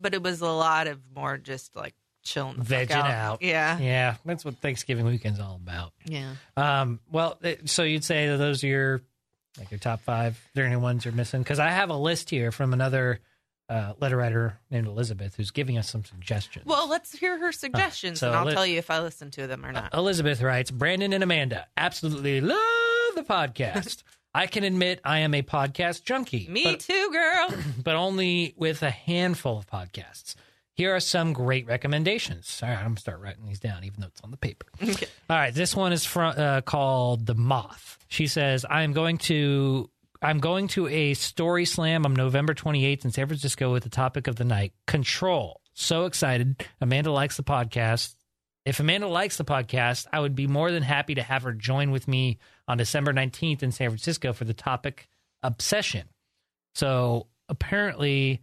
S3: but it was a lot of more just like chilling,
S1: Vegging
S3: out.
S1: out.
S3: Yeah,
S1: Yeah. That's what Thanksgiving weekend's all about.
S3: yeah.
S1: Um, well, it- so you'd say that those are your like your top five. Are there any ones you're missing? Because I have a list here from another uh, letter writer named Elizabeth who's giving us some suggestions.
S3: Well, let's hear her suggestions,
S1: so
S3: and I'll
S1: let-
S3: tell you if I listen to them or not.
S1: Elizabeth writes, Brandon and Amanda absolutely love the podcast. I can admit I am a podcast junkie.
S3: Me
S1: but,
S3: too, girl. [CLEARS THROAT]
S1: but only with a handful of podcasts. Here are some great recommendations. All right, I'm gonna start writing these down, even though it's on the paper. [LAUGHS]
S3: Okay.
S1: All right, this one is from uh, called the Moth. She says, "I am going to." I'm going to a story slam on November 28th in San Francisco with the topic of the night Control. So excited. Amanda likes the podcast. If Amanda likes the podcast, I would be more than happy to have her join with me on December 19th in San Francisco for the topic Obsession. So apparently,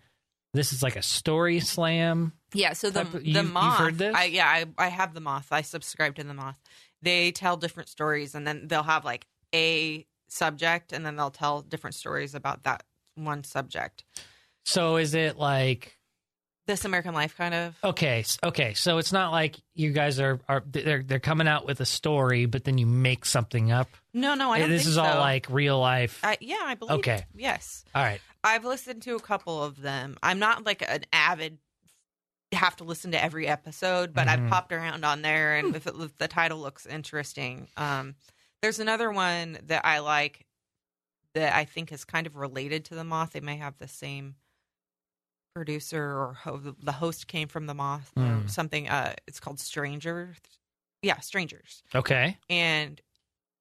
S1: this is like a story slam.
S3: Yeah, so the
S1: of-
S3: the moth.
S1: heard this?
S3: I, yeah, I, I have the moth. I subscribe to the moth. They tell different stories, and then they'll have like a subject, and then they'll tell different stories about that one subject.
S1: So is it like
S3: This American Life kind of.
S1: okay, okay, so it's not like you guys are are they're they're coming out with a story, but then you make something up.
S3: No, no, I
S1: this is all like real life.
S3: I, yeah, I believe.
S1: Okay.
S3: Yes.
S1: all right.
S3: I've listened to a couple of them. I'm not like an avid have to listen to every episode, but
S1: Mhm.
S3: I've popped around on there, and if, it, if the title looks interesting, um, there's another one that I like that I think is kind of related to the moth. They may have the same producer or ho- the host came from the moth or
S1: Mm.
S3: something. Uh, it's called Stranger. Yeah, Strangers
S1: Okay.
S3: and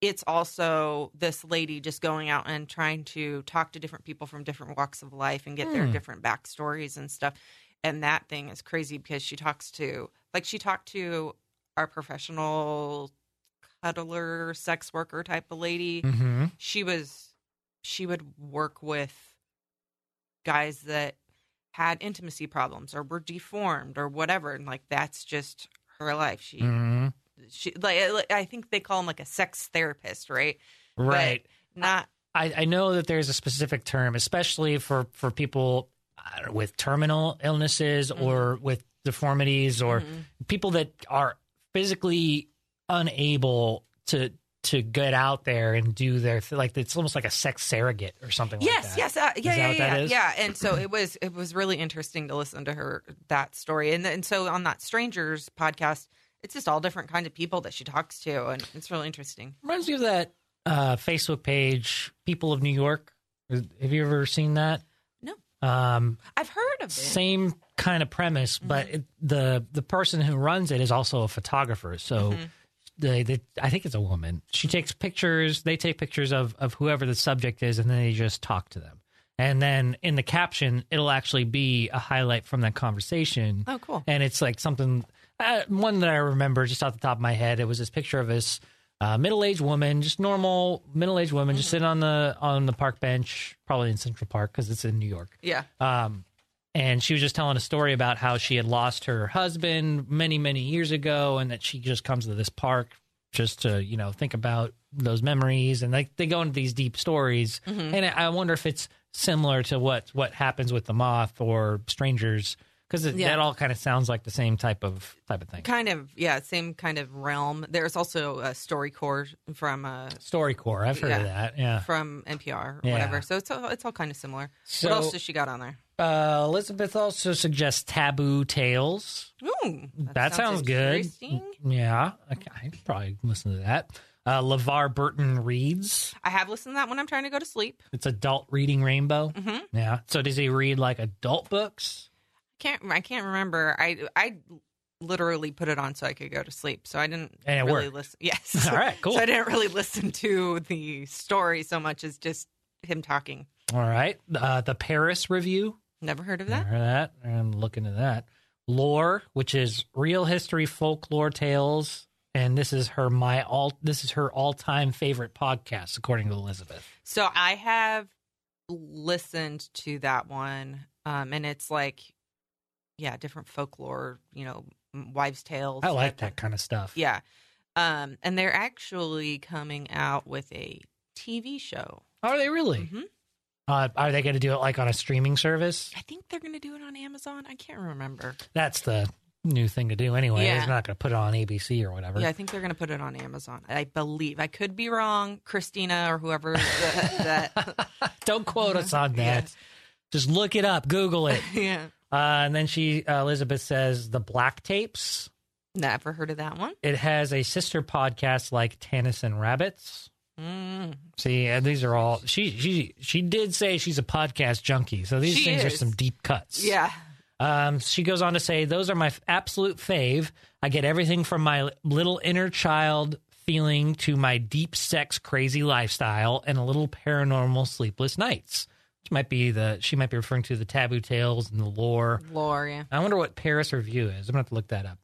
S3: it's also this lady just going out and trying to talk to different people from different walks of life and get their
S1: Hmm.
S3: different backstories and stuff. And that thing is crazy because she talks to, like, she talked to our professional cuddler, sex worker type of lady.
S1: Mm-hmm.
S3: She was, she would work with guys that had intimacy problems or were deformed or whatever. And, like, that's just her life. She,
S1: hmm
S3: she like I think they call him like a sex therapist, right?
S1: Right.
S3: Not
S1: I, I know that there's a specific term, especially for for people uh, with terminal illnesses
S3: Mm-hmm.
S1: or with deformities or
S3: Mhm.
S1: people that are physically unable to to get out there and do their th- like it's almost like a sex surrogate or something
S3: yes,
S1: like that.
S3: yes, uh, yeah,
S1: that
S3: yeah,
S1: what
S3: yeah,
S1: is?
S3: yeah. And so it was it was really interesting to listen to her that story, and and so on that strangers podcast, it's just all different kind of people that she talks to, and it's really interesting.
S1: Reminds me of that uh, Facebook page, People of New York. Have you ever seen that?
S3: No.
S1: Um,
S3: I've heard of it.
S1: same kind of premise, but
S3: Mm-hmm.
S1: it, the the person who runs it is also a photographer. So
S3: Mm-hmm.
S1: they, they, I think it's a woman. She takes pictures. They take pictures of of whoever the subject is, and then they just talk to them. And then in the caption, it'll actually be a highlight from that conversation.
S3: Oh, cool.
S1: And it's like something uh, one that I remember just off the top of my head. It was this picture of this uh, middle aged woman, just normal middle aged woman, just sitting on the on the park bench, probably in Central Park because it's in New York.
S3: Yeah.
S1: Um, and she was just telling a story about how she had lost her husband many, many years ago, and that she just comes to this park just to, you know, think about those memories. And they they go into these deep stories.
S3: Mm-hmm.
S1: And I wonder if it's similar to what what happens with the moth or strangers, because
S3: Yeah.
S1: that all kind of sounds like the same type of type of thing.
S3: Kind of, yeah, same kind of realm. There's also a StoryCorps from uh,
S1: StoryCorps, I've heard of that. Yeah.
S3: from NPR, or
S1: Yeah.
S3: whatever. So it's all, it's all kind of similar.
S1: So-
S3: what else does she got on there?
S1: Uh, Elizabeth also suggests taboo tales.
S3: Ooh,
S1: That, sounds, good.
S3: interesting.
S1: Yeah, I, I could probably listen to that. Uh, LeVar Burton reads.
S3: I have listened to that when I'm trying to go to sleep.
S1: It's adult reading rainbow.
S3: Mhm.
S1: Yeah. So does he read like adult books?
S3: Can't I can't remember. I I literally put it on so I could go to sleep. So I didn't
S1: And
S3: really
S1: worked.
S3: listen. [LAUGHS] Yes.
S1: All right, cool.
S3: So I didn't really listen to the story so much as just him talking.
S1: All right. Uh, the Paris Review.
S3: Never heard of
S1: Never
S3: that.
S1: heard of that. I'm looking at that. Lore, which is real history folklore tales, and this is her my all. This is her all time favorite podcast, according to Elizabeth.
S3: So I have listened to that one, um, and it's like, yeah, different folklore. You know, wives' tales.
S1: I like that kind of stuff.
S3: Yeah, um, and they're actually coming out with a TV show.
S1: Are they really?
S3: Mhm.
S1: Uh, are they going to do it like on a streaming service?
S3: I think they're going to do it on Amazon. I can't remember.
S1: That's the new thing to do anyway.
S3: Yeah.
S1: It's not going to put it on ABC or whatever.
S3: Yeah, I think they're going to put it on Amazon. I believe. I could be wrong. Christina or whoever that. that [LAUGHS]
S1: Don't quote us on [LAUGHS] that.
S3: Yeah.
S1: Just look it up, Google it. [LAUGHS]
S3: yeah.
S1: Uh, and then she, uh, Elizabeth says, the Black Tapes.
S3: Never heard of that one.
S1: It has a sister podcast like Tanis and Rabbits.
S3: Mm.
S1: See, and these are all she she she did say she's a podcast junkie, so these
S3: She
S1: things are some deep cuts.
S3: Yeah.
S1: Um, she goes on to say, "Those are my f- absolute fave. I get everything from my little inner child feeling to my deep sex crazy lifestyle and a little paranormal sleepless nights." Which might be the she might be referring to the taboo tales and the lore.
S3: Lore, yeah.
S1: I wonder what Paris Review is. I'm gonna have to look that up.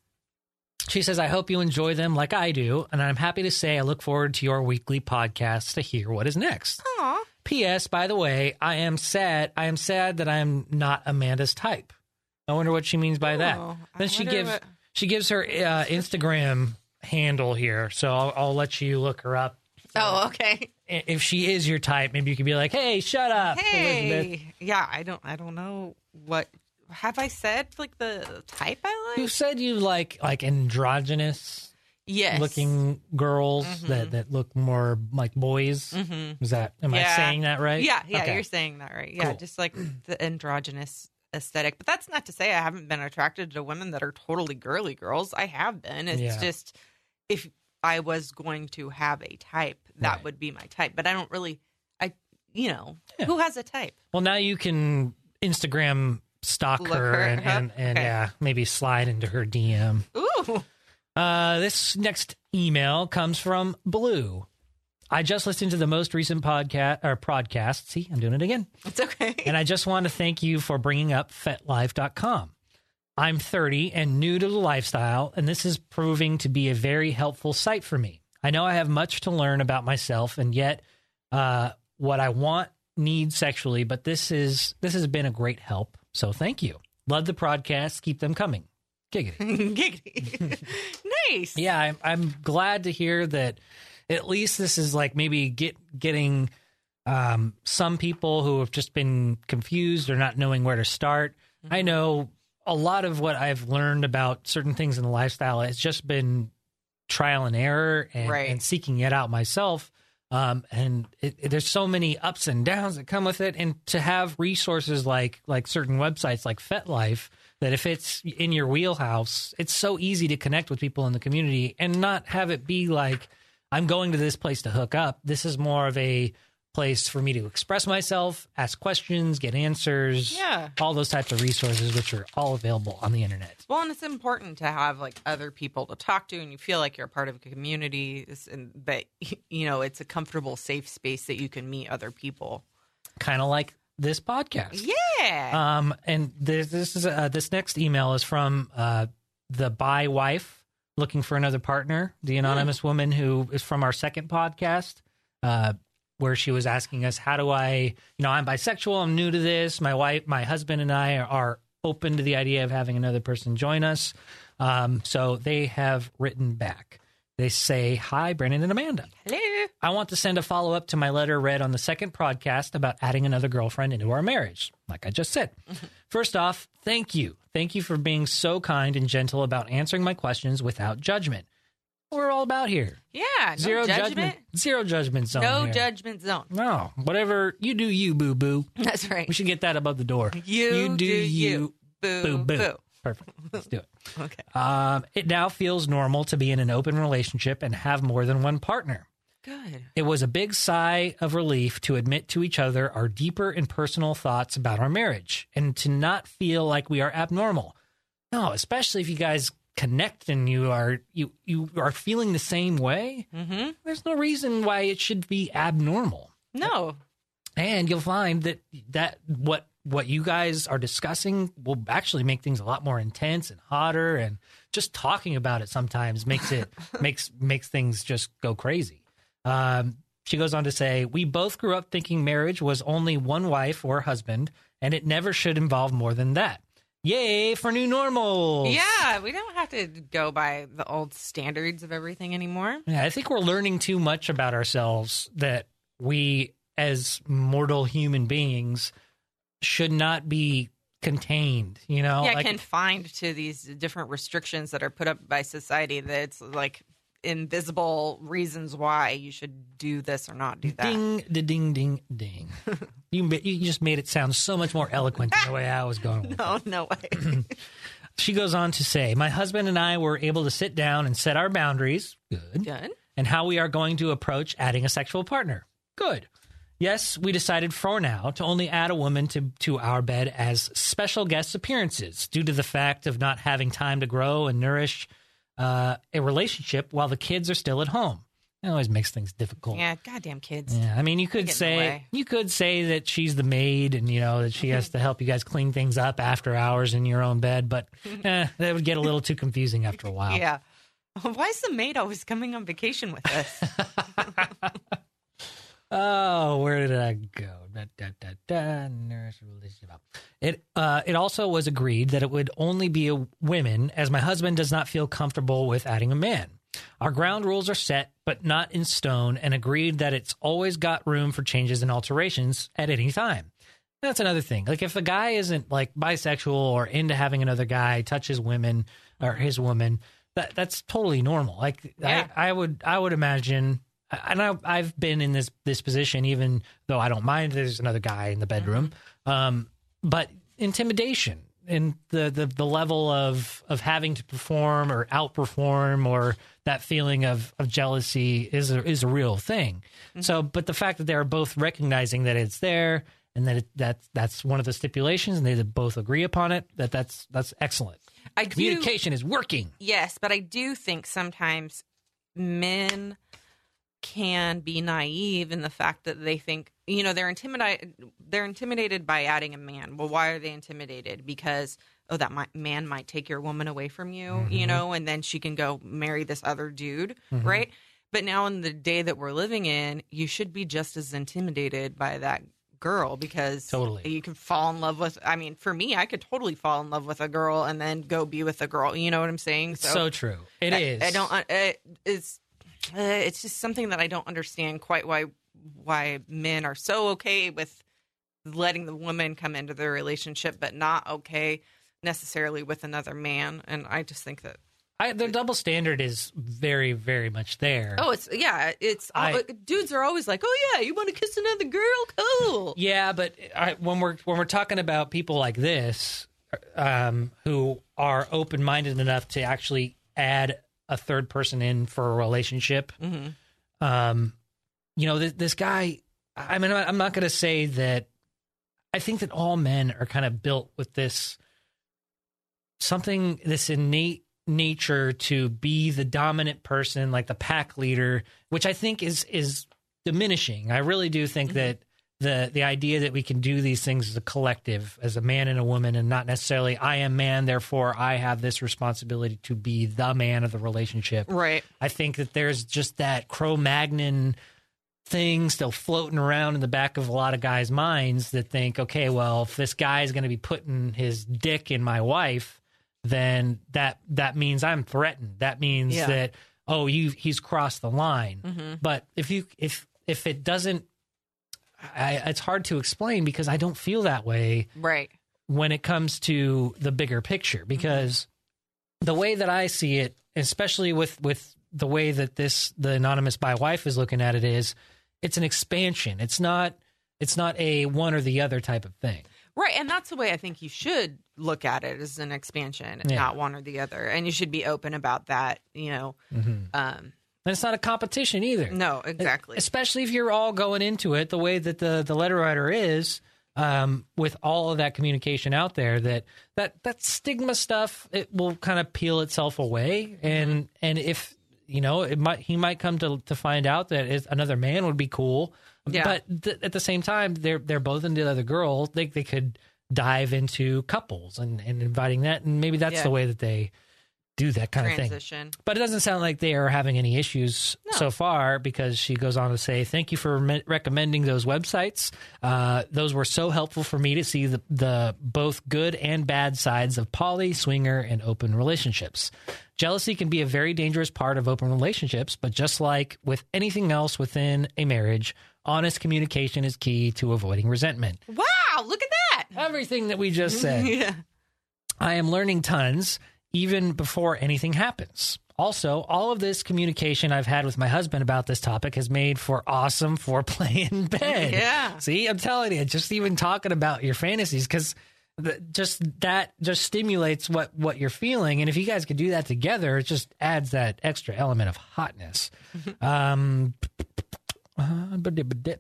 S1: She says, I hope you enjoy them like I do, and I'm happy to say I look forward to your weekly podcast to hear what is next.
S3: Aw.
S1: P.S. By the way, I am sad. I am sad that I am not Amanda's type. I wonder what she means by that.
S3: Oh, I
S1: Then she gives
S3: what-
S1: she gives her uh, Instagram handle here, so I'll, I'll let you look her up.
S3: Oh, okay.
S1: If she is your type, maybe you could be like, "Hey, shut up, Elizabeth."
S3: Hey. Yeah, I don't I don't know what have I said like the type I like?
S1: You
S3: like?
S1: said you like like androgynous
S3: Yes.
S1: looking girls
S3: Mhm.
S1: that that look more like boys.
S3: Mm-hmm.
S1: Is that am I
S3: Yeah.
S1: saying that right?
S3: Yeah, yeah,
S1: Okay.
S3: you're saying that right. Yeah,
S1: Cool.
S3: just like the androgynous aesthetic. But that's not to say I haven't been attracted to women that are totally girly girls. I have been. It's
S1: Yeah.
S3: just if I was going to have a type, that
S1: Right.
S3: would be my type. But I don't really I you know,
S1: Yeah.
S3: who has a type?
S1: Well, now you can Instagram stalk her
S3: her
S1: and, and, and
S3: Okay.
S1: yeah, maybe slide into her DM.
S3: Ooh.
S1: Uh, this next email comes from Blue. I just listened to the most recent podcast or podcast. See, I'm doing it again.
S3: It's okay.
S1: And I just want to thank you for bringing up FetLife.com. I'm 30 and new to the lifestyle, and this is proving to be a very helpful site for me. I know I have much to learn about myself, and yet uh, what I want, need sexually, but this is this has been a great help. So thank you. Love the podcasts. Keep them coming. Giggity. [LAUGHS]
S3: Giggity. [LAUGHS] nice.
S1: Yeah, I'm, I'm glad to hear that. At least this is like maybe get getting um, some people who have just been confused or not knowing where to start.
S3: Mm-hmm.
S1: I know a lot of what I've learned about certain things in the lifestyle has just been trial and error and,
S3: Right.
S1: and seeking it out myself. Um, and it, it- there's so many ups and downs that come with it, and to have resources like like certain websites like FetLife that if it's in your wheelhouse, it's so easy to connect with people in the community and not have it be like I'm going to this place to hook up. This is more of a place for me to express myself, ask questions, get answers,
S3: Yeah.
S1: all those types of resources, which are all available on the internet.
S3: Well, and it's important to have like other people to talk to, and you feel like you're a part of a community, and that [LAUGHS] you know it's a comfortable, safe space that you can meet other people.
S1: Kind of like this podcast.
S3: Yeah.
S1: Um, and this, this is uh, this next email is from uh, the bi wife looking for another partner, the anonymous woman who is from our second podcast, uh, where she was asking us, "How do I, you know, I'm bisexual, I'm new to this. My wife, my husband, and I are open to the idea of having another person join us." Um, so they have written back. They say, "Hi, Brandon and Amanda."
S3: Hello.
S1: I want to send a follow up to my letter read on the second podcast about adding another girlfriend into our marriage, like I just said. First off, thank you. Thank you for being so kind and gentle about answering my questions without judgment. We're all about here.
S3: Yeah. No
S1: Zero
S3: judgment.
S1: Zero judgment zone.
S3: No
S1: here.
S3: judgment zone.
S1: No, whatever you do, you boo boo.
S3: That's right.
S1: We should get that above the door.
S3: You do you.
S1: Boo
S3: Boo
S1: boo.
S3: boo.
S1: Perfect. Let's do it. [LAUGHS]
S3: Okay.
S1: Um, it now feels normal to be in an open relationship and have more than one partner.
S3: Good.
S1: It was a big sigh of relief to admit to each other our deeper and personal thoughts about our marriage and to not feel like we are abnormal. No, especially if you guys connect and you are you you are feeling the same way.
S3: Mm-hmm.
S1: There's no reason why it should be abnormal.
S3: No.
S1: And you'll find that that what what you guys are discussing will actually make things a lot more intense and hotter and just talking about it sometimes makes it [LAUGHS] makes makes things just go crazy. Um, she goes on to say, "We both grew up thinking marriage was only one wife or husband, and it never should involve more than that. Yay for new normal!
S3: Yeah, we don't have to go by the old standards of everything anymore.
S1: Yeah, I think we're learning too much about ourselves that we, as mortal human beings, should not be contained. You know,
S3: yeah,
S1: Like,
S3: confined to these different restrictions that are put up by society. That's like invisible reasons why you should do this or not do that.
S1: ding, da, ding, ding, ding. [LAUGHS] you you just made it sound so much more eloquent than the way I was going. With [LAUGHS] it.
S3: No, no way. [CLEARS THROAT]
S1: She goes on to say, "My husband and I were able to sit down and set our boundaries. Good.
S3: Good.
S1: and how we are going to approach adding a sexual partner. Good. Yes, we decided for now to only add a woman to, to our bed as special guest appearances due to the fact of not having time to grow and nourish uh, a relationship while the kids are still at home. It always makes things difficult.
S3: Yeah, goddamn kids.
S1: Yeah, I mean, you could
S3: Get in the
S1: say you could say that she's the maid, and you know that she has to help you guys clean things up after hours in your own bed. But [LAUGHS] eh, that would get a little too confusing after a while.
S3: Yeah. [LAUGHS] Why is the maid always coming on vacation with us? [LAUGHS]
S1: Oh, where did I go? Da, da, da, da, nurse relationship. It uh, it also was agreed that it would only be a women, as my husband does not feel comfortable with adding a man. Our ground rules are set, but not in stone, and agreed that it's always got room for changes and alterations at any time. That's another thing. Like if a guy isn't like bisexual or into having another guy touch his women or his woman, that that's totally normal. Like
S3: Yeah.
S1: I, I would I would imagine and I, I've been in this this position even though I don't mind there's another guy in the bedroom. Um, but intimidation and the, the the level of of having to perform or outperform or that feeling of of jealousy is a, is a real thing. So, but the fact that they're both recognizing that it's there and that it, that that's one of the stipulations and they both agree upon it that that's that's excellent.
S3: I do,
S1: Communication is working.
S3: yes, but I do think sometimes men can be naive in the fact that they think you know they're intimidated they're intimidated by adding a man well why are they intimidated because oh that might, man might take your woman away from you you mm-hmm. know and then she can go marry this other dude mm-hmm. right but now in the day that we're living in you should be just as intimidated by that girl because
S1: Totally.
S3: you can fall in love with i mean for me i could totally fall in love with a girl and then go be with a girl you know what i'm saying
S1: So, true. It
S3: I,
S1: is.
S3: I don't. It, it's. Uh, it's just something that I don't understand quite why why men are so okay with letting the woman come into their relationship, but not okay necessarily with another man. And I just think that
S1: I, the double standard is very very much there.
S3: oh, it's yeah, it's
S1: I-
S3: dudes are always like, oh yeah, you want to kiss another girl? Cool.
S1: Yeah, but I, when we're when we're talking about people like this, um, who are open minded enough to actually add a third person in for a relationship, um, you know, this, this guy. I mean, I'm not going to say that. I think that all men are kind of built with this something, this innate nature to be the dominant person, like the pack leader, which I think is is diminishing. I really do think that the the idea that we can do these things as a collective, as a man and a woman, and not necessarily I am man, therefore I have this responsibility to be the man of the relationship.
S3: Right.
S1: I think that there's just that Cro-Magnon thing still floating around in the back of a lot of guys' minds that think, okay, well, if this guy is going to be putting his dick in my wife, then that that means I'm threatened. That means
S3: Yeah.
S1: that oh, you he's crossed the line. Mm-hmm. But if you if if it doesn't, I, it's hard to explain because I don't feel that way
S3: Right.
S1: when it comes to the bigger picture because the way that I see it, especially with with the way that this the anonymous bi wife is looking at it is it's an expansion. It's not it's not a one or the other type of thing.
S3: Right, and that's the way I think you should look at it as an expansion,
S1: Yeah.
S3: not one or the other. And you should be open about that. You know, um,
S1: And it's not a competition either.
S3: no, exactly.
S1: Especially if you're all going into it the way that the the letter writer is um, with all of that communication out there that that that stigma stuff it will kind of peel itself away and and if you know it might he might come to to find out that another man would be cool
S3: Yeah.
S1: but th- at the same time they're they're both into the other girl they they could dive into couples and and inviting that and maybe that's
S3: Yeah.
S1: the way that they do that kind of thing but it doesn't sound like they are having any issues
S3: No.
S1: so far because she goes on to say, Thank you for me- recommending those websites. Uh, those were so helpful for me to see the, the both good and bad sides of poly, swinger, and open relationships. Jealousy can be a very dangerous part of open relationships, but just like with anything else within a marriage, honest communication is key to avoiding resentment.
S3: Wow, look at that.
S1: Everything that we just said. [LAUGHS]
S3: yeah.
S1: I am learning tons even before anything happens. Also, all of this communication I've had with my husband about this topic has made for awesome foreplay [LAUGHS] in bed.
S3: Yeah.
S1: See, I'm telling you, just even talking about your fantasies, because just that just stimulates what what you're feeling, and if you guys could do that together, it just adds that extra element of hotness. um, uh,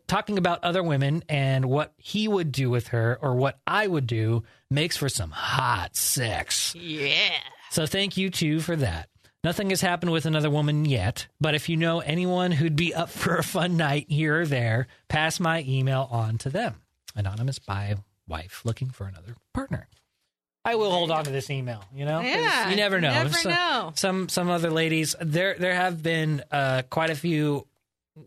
S1: talking about other women and what he would do with her or what I would do makes for some hot sex.
S3: Yeah.
S1: So thank you too for that. Nothing has happened with another woman yet, but if you know anyone who'd be up [LAUGHS] for a fun night here or there, pass my email on to them. Anonymous bi wife looking for another partner. I will hold on to this email, you know,
S3: Yeah,
S1: You never know.
S3: never
S1: some,
S3: know.
S1: Some some other ladies there there have been uh quite a few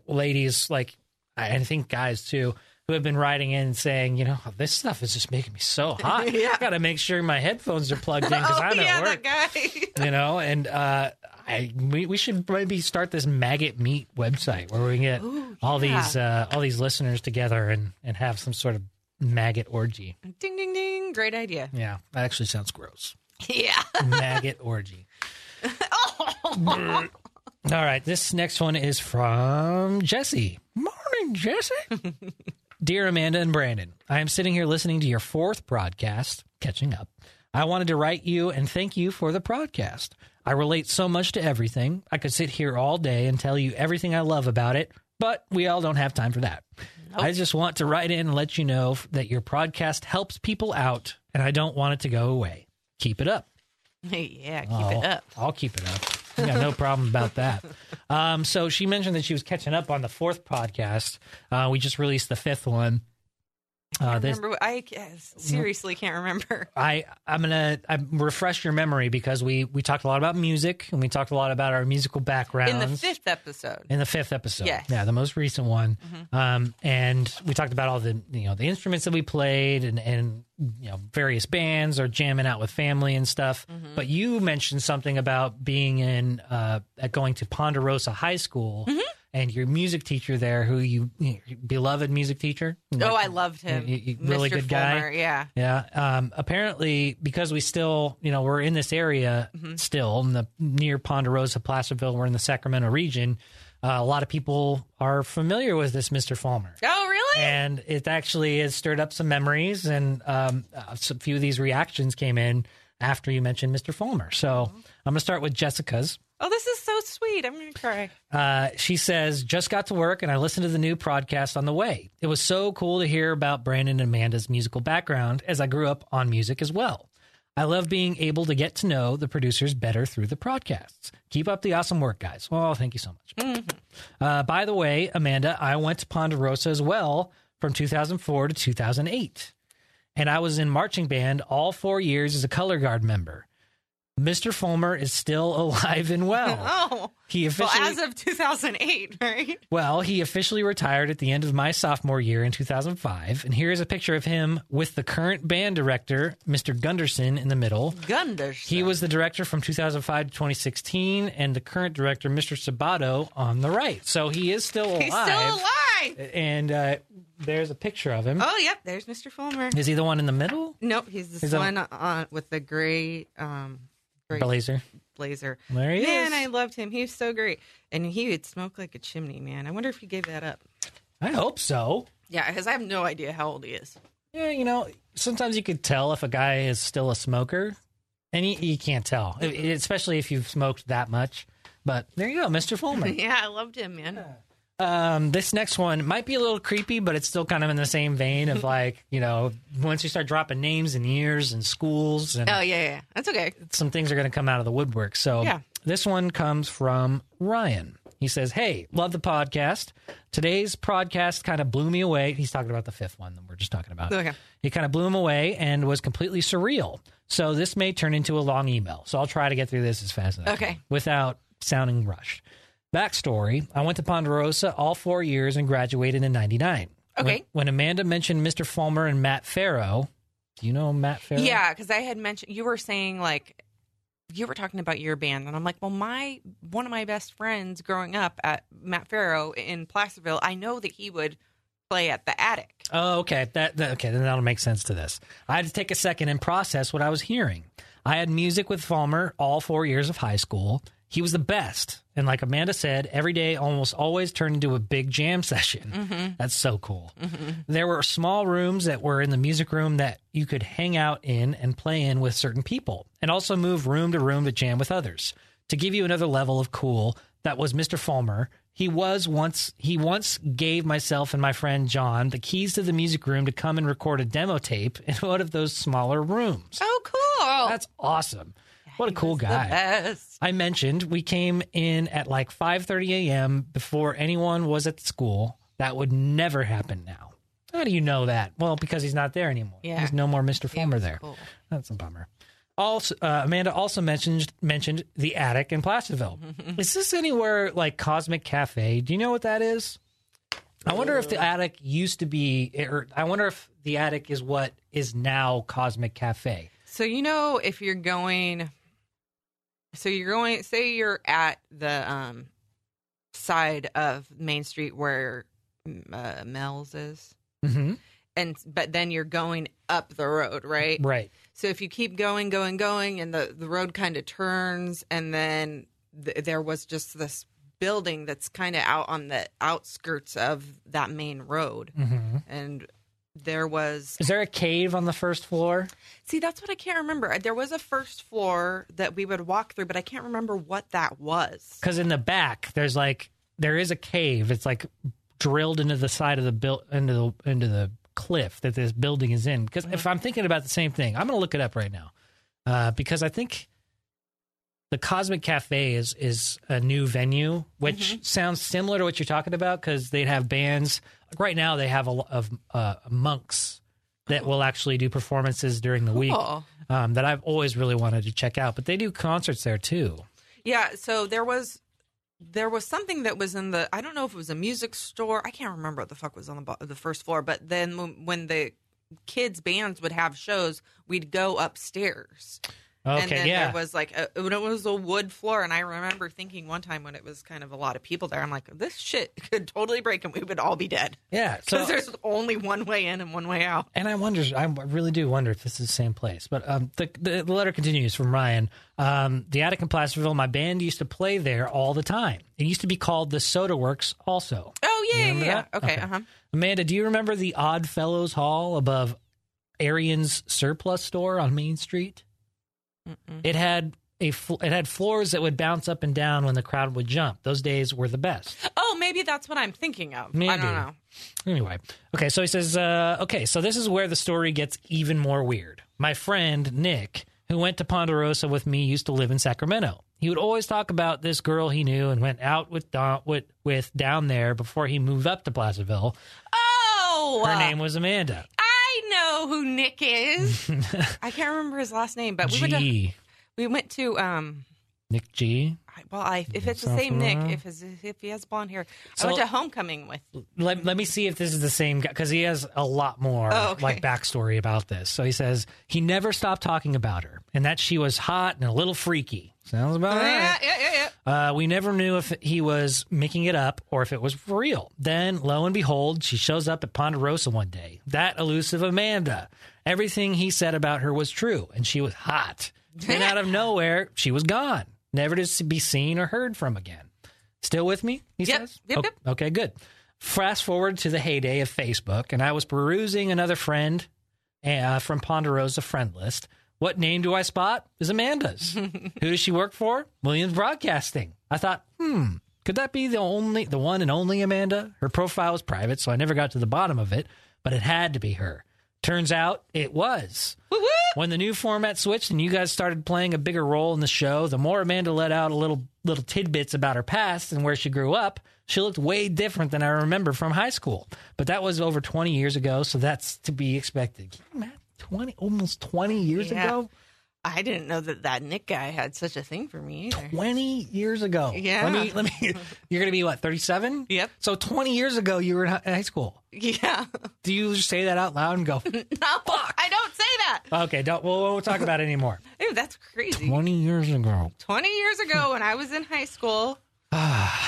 S1: ladies like I think guys too who have been writing in saying, you know, this stuff is just making me so [LAUGHS] hot.
S3: Yeah.
S1: I got to make sure my headphones are plugged in because
S3: Oh
S1: I'm
S3: yeah,
S1: at work
S3: that guy. [LAUGHS]
S1: you know and uh I we, we should maybe start this maggot meat website where we get
S3: Ooh,
S1: all
S3: yeah.
S1: these uh all these listeners together and and have some sort of Maggot orgy.
S3: Ding ding ding! Great idea.
S1: Yeah, that actually sounds gross.
S3: Yeah.
S1: Maggot [LAUGHS] orgy. oh. All right, this next one is from Jesse. Morning, Jesse. Dear Amanda and Brandon, I am sitting here listening to your fourth broadcast, catching up. I wanted to write you and thank you for the podcast. I relate so much to everything. I could sit here all day and tell you everything I love about it, but we all don't have time for that. I just want to write in and let you know that your podcast helps people out, and I don't want it to go away. Keep it up. [LAUGHS]
S3: yeah. Keep
S1: Oh,
S3: it up.
S1: I'll keep it up. Got no problem about that. Um, so she mentioned that she was catching up on the fourth podcast. Uh, we just released the fifth one. Uh,
S3: I remember. I seriously can't remember. [LAUGHS]
S1: I I'm gonna I refresh your memory because we we talked a lot about music and we talked a lot about our musical background
S3: In the fifth episode.
S1: in the fifth episode.
S3: Yes.
S1: Yeah, the most recent one. Um, and we talked about all the you know the instruments that we played and and you know various bands or jamming out with family and stuff. But you mentioned something about being in uh, at going to Ponderosa High School. And your music teacher there, who you, beloved music teacher,
S3: Oh, I loved him.
S1: You- you- really
S3: Mr.
S1: good guy.
S3: Yeah.
S1: yeah. Um, apparently, because we still, you know, we're in this area
S3: Mm-hmm.
S1: still, in the near Ponderosa, Placerville, we're in the Sacramento region. Uh, a lot of people are familiar with this Mr. Fulmer.
S3: Oh, really?
S1: And it actually has stirred up some memories, and um, a few of these reactions came in after you mentioned Mr. Fulmer. So I'm going to start with Jessica's.
S3: Oh, this is so sweet. I'm gonna cry.
S1: Uh, she says, just got to work and I listened to the new podcast on the way. It was so cool to hear about Brandon and Amanda's musical background as I grew up on music as well. I love being able to get to know the producers better through the podcasts. Keep up the awesome work, guys. Well, thank you so much. Uh, by the way, Amanda, I went to Ponderosa as well from 2004 to 2008. And I was in marching band all four years as a color guard member. Mr. Fulmer is still [LAUGHS] alive and well. [LAUGHS]
S3: Oh,
S1: He
S3: well,
S1: officially
S3: as of 2008, right?
S1: well, he officially retired at the end of my sophomore year in 2005. And here's a picture of him with the current band director, Mr. Gunderson, in the middle.
S3: Gunders.
S1: He was the director from 2005 to 2016, and the current director, Mr. Sabato, on the right. So he is still alive.
S3: He's still alive.
S1: And uh, there's a picture of him.
S3: Oh, yep. There's Mr. Fulmer.
S1: Is he the one in the middle?
S3: Nope, he's
S1: the
S3: one uh, with the gray, um, gray
S1: Blazer.
S3: blazer.
S1: There he
S3: man,
S1: is.
S3: I loved him. He was so great, and he would smoke like a chimney. Man, I wonder if he gave that up.
S1: I hope so.
S3: Yeah, because I have no idea how old he is.
S1: Yeah, you know, sometimes you could tell if a guy is still a smoker, and you, you can't tell, especially if you've smoked that much. But there you go, Mr. Fulmer. [LAUGHS]
S3: yeah, I loved him, man.
S1: Um, this next one might be a little creepy, but it's still kind of in the same vein of [LAUGHS] like, you know, once you start dropping names and years and schools, and
S3: Oh yeah, yeah, that's okay.
S1: some things are going to come out of the woodwork. So
S3: Yeah.
S1: this one comes from Ryan. He says, Hey, love the podcast. Today's podcast kind of blew me away. He's talking about the fifth one that we're just talking about.
S3: Okay.
S1: It kind of blew him away and was completely surreal. So this may turn into a long email. So I'll try to get through this as fast as I
S3: Okay.
S1: can without sounding rushed. Backstory I went to Ponderosa all four years and graduated in 99.
S3: Okay.
S1: When, Amanda mentioned Mr. Fulmer and Matt Farrow, do you know Matt Farrow?
S3: Yeah, because I had mentioned you were saying like you were talking about your band, and I'm like, well, my one of my best friends growing up at Matt Farrow in Placerville, I know that he would play at the Attic.
S1: Oh, okay. That, that okay. Then that'll make sense to this. I had to take a second and process what I was hearing. I had music with Fulmer all four years of high school. He was the best, and like Amanda said, every day almost always turned into a big jam [LAUGHS] session. Mm-hmm. That's so cool. Mm-hmm. There were small rooms that were in the music room that you could hang out in and play in with certain people, and also move room to room to jam with others. To give you another level of cool, that was Mr. Fulmer. He was once he once gave myself and my friend John the keys to the music room to come and record a demo tape in [LAUGHS] one of those smaller rooms.
S3: Oh, cool!
S1: That's awesome. What a
S3: He
S1: cool guy. I mentioned we came in at like 5:30 a.m. before anyone was at school. That would never happen now. How do you know that? Well, because he's not there anymore.
S3: Yeah.
S1: There's no more Mr.
S3: Was
S1: there.
S3: cool.
S1: That's a bummer. Also, uh, Amanda also mentioned mentioned the attic in Placerville. [LAUGHS] is this anywhere like Cosmic Cafe? Do you know what that is? I wonder if the attic used to be, or I wonder if the attic is what is now Cosmic Cafe.
S3: So you know if you're going, so you're going. Say you're at the um side of Main Street where uh, Mel's is,
S1: Mm-hmm.
S3: and but then you're going up the road, right?
S1: Right.
S3: So if you keep going, going, going, and the the road kind of turns, and then th- there was just this building that's kind of out on the outskirts of that main road,
S1: hmm
S3: and there was
S1: Is there a cave on the first floor?
S3: see that's what I can't remember. There was a first floor that we would walk through, but I can't remember what that was.
S1: Because in the back, there's like there is a cave. It's like drilled into the side of the build into the into the cliff that this building is in. Because if I'm thinking about the same thing, I'm going to look it up right now. Uh, because I think the Cosmic Cafe is is a new venue, which sounds similar to what you're talking about. Because they'd have bands. Like right now, they have a lot of uh, monks that will actually do performances during the week. Um, that I've always really wanted to check out, but they do concerts there too.
S3: Yeah, so there was there was something that was in the I don't know if it was a music store. I can't remember what the fuck was on the the first floor, but then when, when the kids bands would have shows, we'd go upstairs.
S1: Okay, yeah.
S3: and then
S1: yeah.
S3: there was like a, it was a wood floor and I remember thinking one time when it was kind of a lot of people there, I'm like this shit [LAUGHS] could totally break and we would all be dead.
S1: Yeah. [LAUGHS] So,
S3: there's only one way in and one way out.
S1: and I wonder, I really do wonder if this is the same place. But um, the, the the letter continues from Ryan. Um, the attic in Placerville, my band used to play there all the time. It used to be called the Soda Works. Also,
S3: Oh yeah, yeah, yeah. Okay,
S1: Okay.
S3: uh-huh.
S1: Amanda, do you remember the Odd Fellows Hall above Arian's Surplus Store on Main Street? It had a fl- it had floors that would bounce up and down when the crowd would jump. Those days were the best.
S3: Oh, maybe that's what I'm thinking of.
S1: Maybe.
S3: I don't know.
S1: Anyway, okay, so he says, uh, okay, so this is where the story gets even more weird. My friend, Nick, who went to Ponderosa with me, used to live in Sacramento. He would always talk about this girl he knew and went out with, Don, with, with down there before he moved up to Placerville.
S3: Oh,
S1: Her name was Amanda.
S3: I know who Nick is. [LAUGHS] I can't remember his last name, but we went to
S1: G.
S3: we went to um.
S1: Nick G.
S3: I- Well, I, if it's the same Nick, if his, if he has blonde hair, I went to homecoming with.
S1: Let, let me see if this is the same guy because he has a lot more
S3: Oh, okay.
S1: like backstory about this. So he says he never stopped talking about her and that she was hot and a little freaky. Sounds about right.
S3: Yeah, yeah, yeah, yeah.
S1: Uh, we never knew if he was making it up or if it was real. Then, lo and behold, she shows up at Ponderosa one day. That elusive Amanda. Everything he said about her was true, and she was hot. Then, out of [LAUGHS] nowhere, she was gone, never to be seen or heard from again. Still with me? He
S3: Yep,
S1: says.
S3: yep,
S1: Oh,
S3: yep.
S1: Okay, good. Fast forward to the heyday of Facebook, and I was perusing another friend uh, from Ponderosa friend list. What name do I spot? Is Amanda's. [LAUGHS] Who does she work for? Williams Broadcasting. I thought, hmm, could that be the only, the one and only Amanda? Her profile was private, so I never got to the bottom of it, but it had to be her. Turns out it was.
S3: Woo woo.
S1: When the new format switched and you guys started playing a bigger role in the show, the more Amanda let out a little little tidbits about her past and where she grew up, she looked way different than I remember from high school. But that was over 20 years ago, so that's to be expected. Can you imagine 20 almost 20 years
S3: Yeah.
S1: ago?
S3: I didn't know that that Nick guy had such a thing for me either.
S1: 20 years ago.
S3: Yeah.
S1: Let me let me [LAUGHS] You're going to be what, 37?
S3: Yep.
S1: So 20 years ago you were in high school.
S3: Yeah.
S1: Do you just say that out loud and go, [LAUGHS]
S3: no, fuck? I don't say that.
S1: "Okay, don't we'll, we'll talk about it anymore." [LAUGHS]
S3: Ew, that's crazy.
S1: 20 years ago.
S3: 20 years ago when I was in high school. [SIGHS]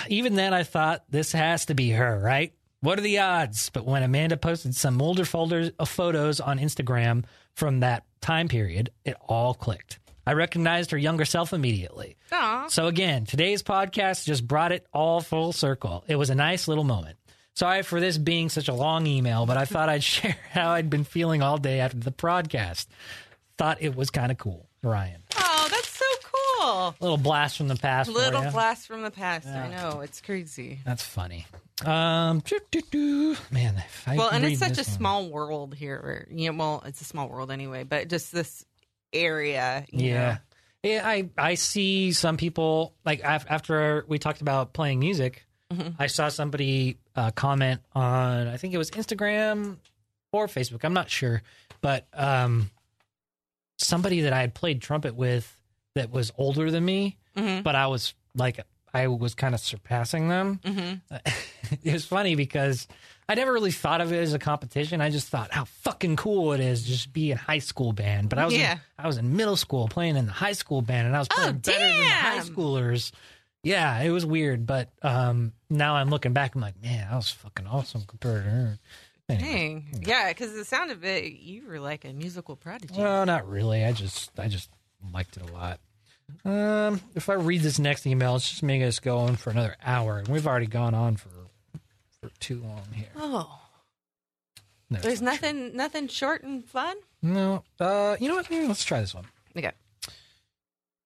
S1: Even then, I thought this has to be her, right? What are the odds? But when Amanda posted some older folders of uh, photos on Instagram from that time period, it all clicked. I recognized her younger self immediately.
S3: Aw.
S1: So again, today's podcast just brought it all full circle. It was a nice little moment. Sorry for this being such a long email, but I [LAUGHS] thought I'd share how I'd been feeling all day after the podcast. Thought it was kind of cool, Ryan.
S3: So cool.
S1: A little blast from the past. for
S3: Little
S1: ya.
S3: blast from the past. I know. It's crazy.
S1: That's funny. Um, doo, doo, doo. man.
S3: Well, and it's such a
S1: one-
S3: small world here. You know, well, it's a small world anyway, but just this area. you
S1: Yeah.
S3: know.
S1: Yeah, I I see some people like after we talked about playing music,
S3: Mm-hmm.
S1: I saw somebody uh, comment on I think it was Instagram or Facebook, I'm not sure, but um, somebody that I had played trumpet with that was older than me,
S3: Mhm.
S1: but I was like I was kind of surpassing them. [LAUGHS]
S3: Mhm.
S1: it was funny because I never really thought of it as a competition. I just thought how fucking cool it is just be in high school band. But I was
S3: Yeah.
S1: in, I was in middle school playing in the high school band, and I was playing
S3: Oh,
S1: better than the high schoolers. Yeah, it was weird, but um, now I'm looking back. I'm like, man, I was fucking awesome compared to her. Anyway.
S3: Dang. Yeah, because the sound of it, you were like a musical prodigy.
S1: Well, not really. I just I just liked it a lot. Um, if I read this next email, it's just making us go on for another hour, and we've already gone on for for too long here.
S3: oh,
S1: No,
S3: there's
S1: not true.
S3: nothing, nothing short and fun.
S1: No. Uh, you know what? Let's try this one.
S3: Okay.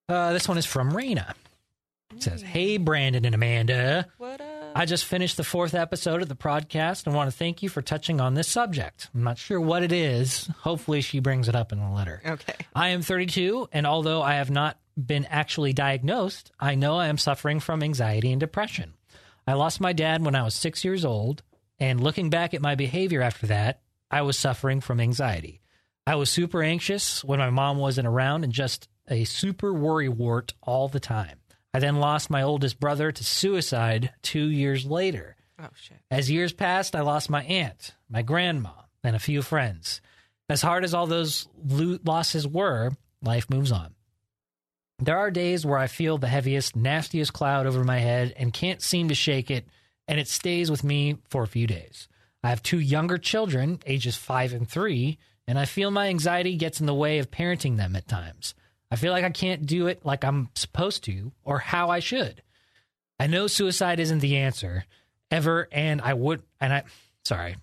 S1: Uh, this one is from Raina. It says, "Hey, Brandon and Amanda."
S3: What up?
S1: I just finished the fourth episode of the podcast and want to thank you for touching on this subject. I'm not sure what it is. Hopefully, she brings it up in the letter.
S3: okay.
S1: I am 32, and although I have not been actually diagnosed, I know I am suffering from anxiety and depression. I lost my dad when I was six years old, and looking back at my behavior after that, I was suffering from anxiety. I was super anxious when my mom wasn't around and just a super worry wart all the time. I then lost my oldest brother to suicide two years later.
S3: Oh shit.
S1: As years passed, I lost my aunt, my grandma, and a few friends. As hard as all those lo- losses were, life moves on. There are days where I feel the heaviest, nastiest cloud over my head and can't seem to shake it, and it stays with me for a few days. I have two younger children, ages five and three, and I feel my anxiety gets in the way of parenting them at times. I feel like I can't do it like I'm supposed to or how I should. I know suicide isn't the answer ever, and I would, and I, sorry,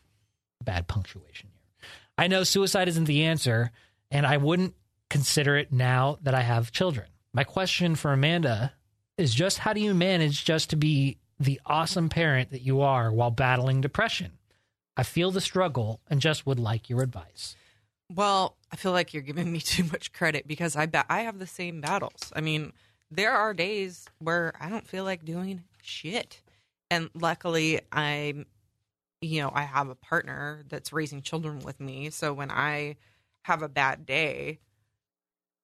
S1: bad punctuation here. I know suicide isn't the answer, and I wouldn't consider it now that I have children. My question for Amanda is just how do you manage just to be the awesome parent that you are while battling depression? I feel the struggle and just would like your advice.
S3: Well, I feel like you're giving me [LAUGHS] too much credit because I bet I have the same battles. I mean, there are days where I don't feel like doing shit. And luckily, I'm, you know, I have a partner that's raising children with me. So when I have a bad day,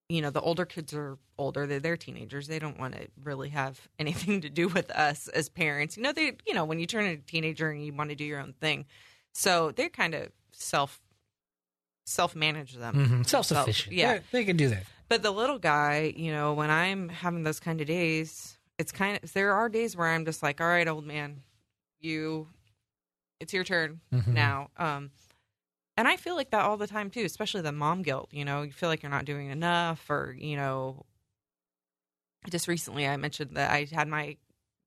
S3: you know, the older kids are older, they're, they're teenagers. They don't want to really have [LAUGHS] anything to do with us as parents. You know, they, you know, when you turn a teenager and you want to do your own thing. So they're kind of self self manage them.
S1: Mm-hmm. Self sufficient.
S3: Yeah.
S1: They- can do that.
S3: But the little guy, you know, when I'm having those kind of days, it's kind of there are days where I'm just like, all right, old man, you, it's your turn
S1: Mhm.
S3: now. Um, and I feel like that all the time too, especially the mom guilt. You know, you feel like you're not doing enough, or you know, just recently I mentioned that I had my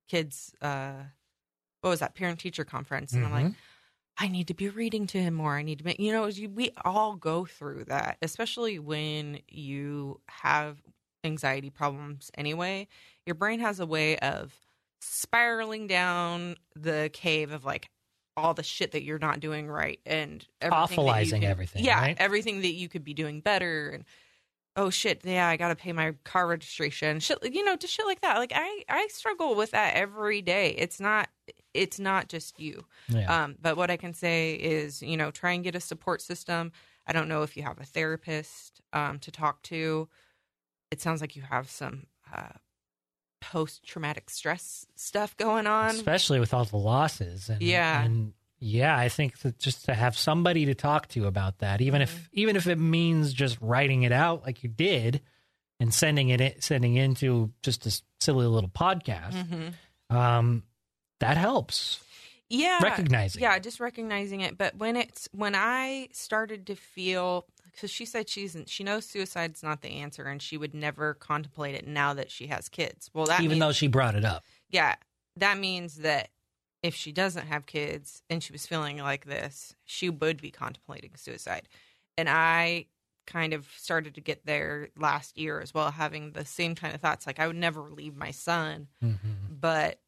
S3: kids, uh, what was that parent teacher conference, and I'm like.
S1: Mhm.
S3: I need to be reading to him more. I need to make, you know, you, we all go through that, especially when you have anxiety problems anyway. Your brain has a way of spiraling down the cave of like all the shit that you're not doing right and everything
S1: Awfulizing
S3: can-
S1: everything,
S3: Yeah,
S1: right?
S3: everything that you could be doing better and oh shit, yeah, I got to pay my car registration. Shit, you know, just shit like that. Like I I struggle with that every day. It's not it's not just you.
S1: Yeah.
S3: Um, but what I can say is, you know, try and get a support system. I don't know if you have a therapist um, to talk to. It sounds like you have some uh, post traumatic stress stuff going on.
S1: especially with all the losses. And,
S3: Yeah.
S1: and yeah, I think that just to have somebody to talk to about that, even
S3: Mm-hmm.
S1: if even if it means just writing it out like you did and sending it in- sending into just a silly little podcast,
S3: Mhm.
S1: um, that helps.
S3: Yeah,
S1: Recognizing
S3: Yeah, just recognizing it. But when it's when I started to feel because she said she's she knows suicide's not the answer and she would never contemplate it now that she has kids. Well, that
S1: even
S3: means,
S1: though she brought it up.
S3: yeah, that means that if she doesn't have kids and she was feeling like this, she would be contemplating suicide. And I kind of started to get there last year as well, having the same kind of thoughts. Like I would never leave my son,
S1: Mhm.
S3: but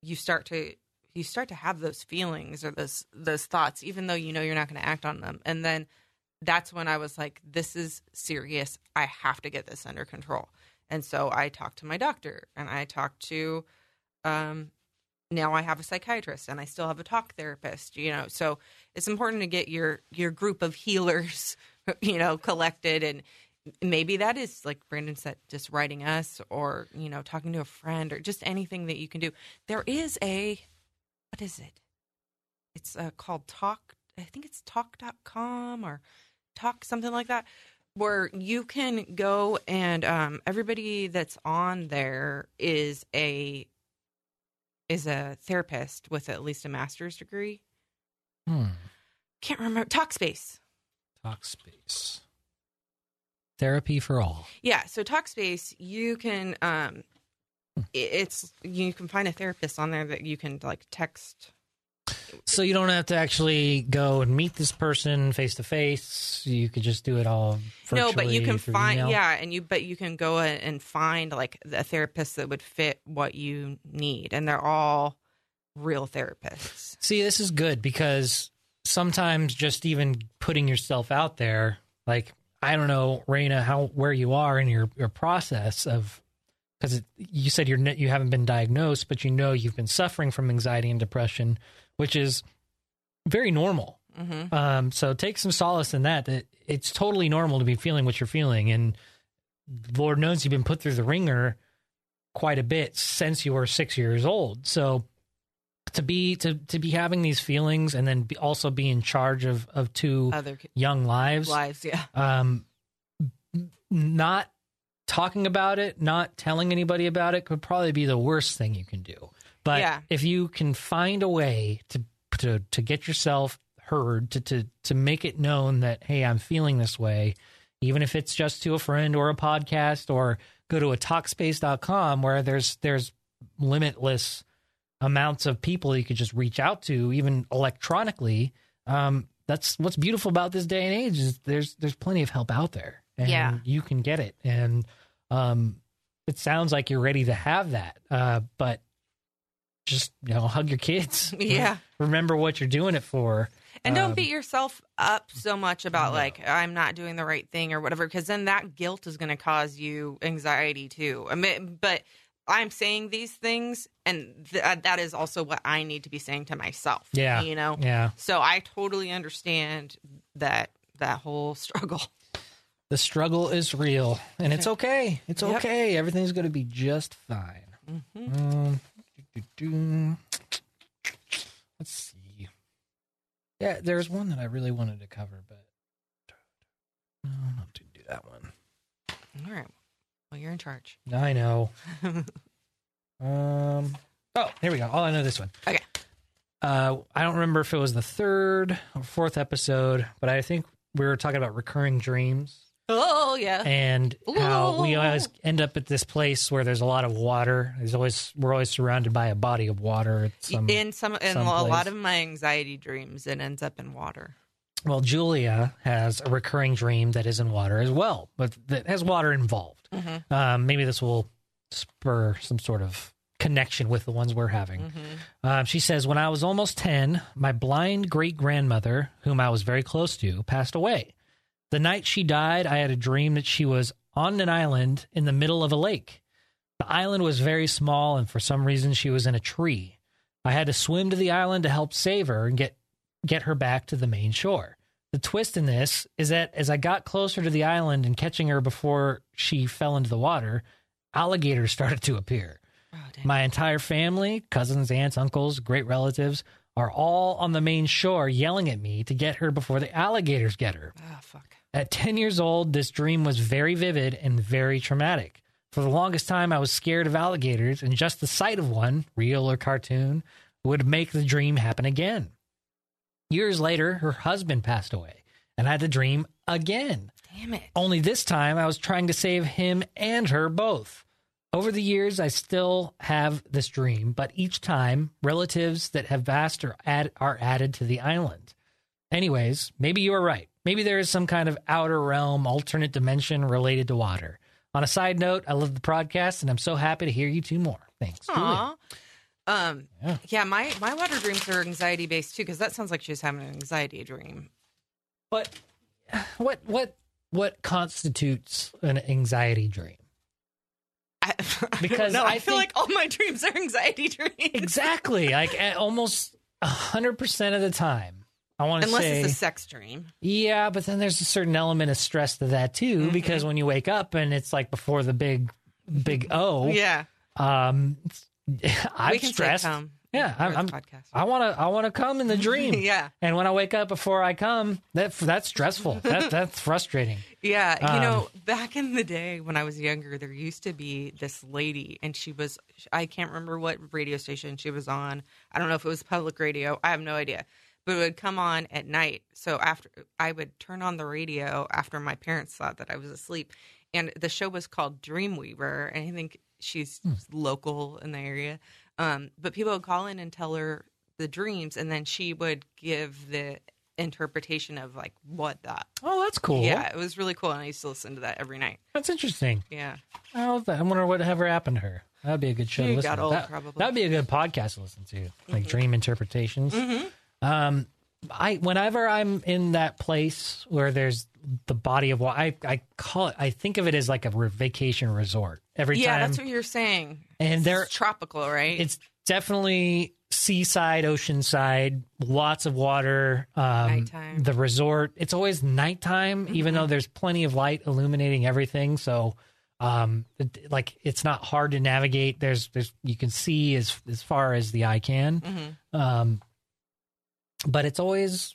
S3: you start to you start to have those feelings or those those thoughts, even though you know you're not going to act on them. And then that's when I was like, this is serious. I have to get this under control. And so I talked to my doctor and I talked to um now I have a psychiatrist and I still have a talk therapist, you know. So it's important to get your your group of healers, [LAUGHS] you know, collected and maybe that is like Brandon said just writing us or, you know, talking to a friend or just anything that you can do. There is a what is it? It's uh, called Talk I think it's talk.com or talk something like that where you can go and um, everybody that's on there is a is a therapist with at least a master's degree
S1: Hmm.
S3: can't remember Talkspace.
S1: Talkspace. Therapy for all.
S3: Yeah, so Talkspace, you can um i- it's you can find a therapist on there that you can like text.
S1: So you don't have to actually go and meet this person face to face. You could just do it all
S3: no, but you can find
S1: email.
S3: yeah, and you but you can go and find like a therapist that would fit what you need, and they're all real therapists.
S1: See, this is good because sometimes just even putting yourself out there, like I don't know, Raina, how where you are in your your process of because you said you're you haven't been diagnosed, but you know you've been suffering from anxiety and depression, which is very normal.
S3: hmm
S1: Um, so take some solace in that. That it's totally normal to be feeling what you're feeling, and Lord knows you've been put through the ringer quite a bit since you were six years old. So to be to to be having these feelings and then be, also be in charge of of two
S3: Other
S1: young lives,
S3: lives, yeah.
S1: um, not talking about it, not telling anybody about it could probably be the worst thing you can do. But
S3: Yeah.
S1: if you can find a way to to to get yourself heard, to to to make it known that hey, I'm feeling this way, even if it's just to a friend or a podcast or go to a talkspace.com where there's there's limitless amounts of people you could just reach out to even electronically um, that's what's beautiful about this day and age is there's there's plenty of help out there and
S3: Yeah.
S1: you can get it and um, it sounds like you're ready to have that uh, but just you know [LAUGHS] hug your kids [LAUGHS]
S3: Yeah.
S1: remember what you're doing it for
S3: And don't
S1: Um,
S3: beat yourself up so much about
S1: no.
S3: like I'm not doing the right thing or whatever, because then that guilt is going to cause you anxiety too. I mean, but I'm saying these things, and th- uh, that is also what I need to be saying to myself.
S1: Yeah.
S3: you know.
S1: yeah
S3: So I totally understand that that whole [LAUGHS] struggle.
S1: the struggle is real and it's okay it's
S3: Yep.
S1: okay everything's going to be just fine
S3: Mhm.
S1: Um, do. Let's see. Yeah, there's one that I really wanted to cover, but no, not to do that one.
S3: All right. Well, you're in charge.
S1: I know. [LAUGHS] Um. Oh, here we go. Oh, I know this one.
S3: Okay.
S1: Uh, I don't remember if it was the third or fourth episode, but I think we were talking about recurring dreams
S3: Oh yeah.
S1: and how we always end up at this place where there's a lot of water. There's always we're always surrounded by a body of water. Some,
S3: in some in a lot of my anxiety dreams, it ends up in water.
S1: well, Julia has a recurring dream that is in water as well, but that has water involved.
S3: Mhm.
S1: Um, maybe this will spur some sort of connection with the ones we're having.
S3: Mm-hmm.
S1: Uh, she says, When I was almost 10, my blind great grandmother, whom I was very close to, passed away. The night she died, I had a dream that she was on an island in the middle of a lake. The island was very small, and for some reason, she was in a tree. I had to swim to the island to help save her and get, get her back to the main shore. The twist in this is that as I got closer to the island and catching her before she fell into the water, alligators [LAUGHS] started to appear.
S3: Oh.
S1: My entire family, cousins, aunts, uncles, great relatives, are all on the main shore yelling at me to get her before the alligators get her.
S3: oh fuck.
S1: At 10 years old, this dream was very vivid and very traumatic. For the longest time, I was scared of alligators, and just the sight of one, real or cartoon, would make the dream happen again. Years later, her husband passed away, and I had the dream again.
S3: Damn it.
S1: Only this time I was trying to save him and her both. Over the years, I still have this dream, but each time, relatives that have passed are, add, are added to the island. Anyways, maybe you are right. Maybe there is some kind of outer realm, alternate dimension related to water. On a side note, I love the podcast, and I'm so happy to hear you two more. Thanks. Julia.
S3: Aw. Um.
S1: Yeah.
S3: Yeah. My my water dreams are anxiety based too, because that sounds like she's having an anxiety dream.
S1: But [SIGHS] what what what constitutes an anxiety dream?
S3: I, [LAUGHS]
S1: Because
S3: no, I,
S1: I
S3: feel
S1: think-
S3: like all my dreams are anxiety [LAUGHS] dreams.
S1: Exactly. like almost hundred percent of the time. I want to
S3: Unless
S1: say,
S3: it's a sex dream.
S1: yeah, but then there's a certain element of stress to that too,
S3: Mm-hmm.
S1: because when you wake up and it's like before the big, big O,
S3: Yeah.
S1: um, [LAUGHS] I'm stressed. Yeah, I'm. I'm. I want to. I want to come in the dream. [LAUGHS]
S3: yeah.
S1: And when I wake up before I come, that that's stressful. [LAUGHS] that that's frustrating.
S3: Yeah, you
S1: Um,
S3: know, back in the day when I was younger, there used to be this lady, and she was, I can't remember what radio station she was on. I don't know if it was public radio. I have no idea. But it would come on at night. So after I would turn on the radio after my parents thought that I was asleep, and the show was called Dreamweaver, and I think she's
S1: Hmm.
S3: local in the area. Um, but people would call in and tell her the dreams, and then she would give the interpretation of like what that.
S1: Oh, that's cool.
S3: Yeah, it was really cool, and I used to listen to that every night.
S1: That's interesting.
S3: Yeah,
S1: I love that. I wonder what ever happened to her. That'd be a good show
S3: She
S1: to listen
S3: got
S1: to.
S3: old,
S1: that,
S3: probably.
S1: That'd be a good podcast to listen to, like dream interpretations.
S3: Mhm.
S1: Um, I whenever I'm in that place where there's the body of water, I I call it. I think of it as like a re- vacation resort every time.
S3: yeah,
S1: time.
S3: that's what you're saying.
S1: and
S3: It's
S1: there,
S3: tropical, right?
S1: it's definitely seaside, oceanside, lots of water. Um. The resort, it's always nighttime, even though there's plenty of light illuminating everything. So, um, it, like it's not hard to navigate. There's, there's, you can see as as far as the eye can.
S3: Mhm.
S1: Um, but it's always,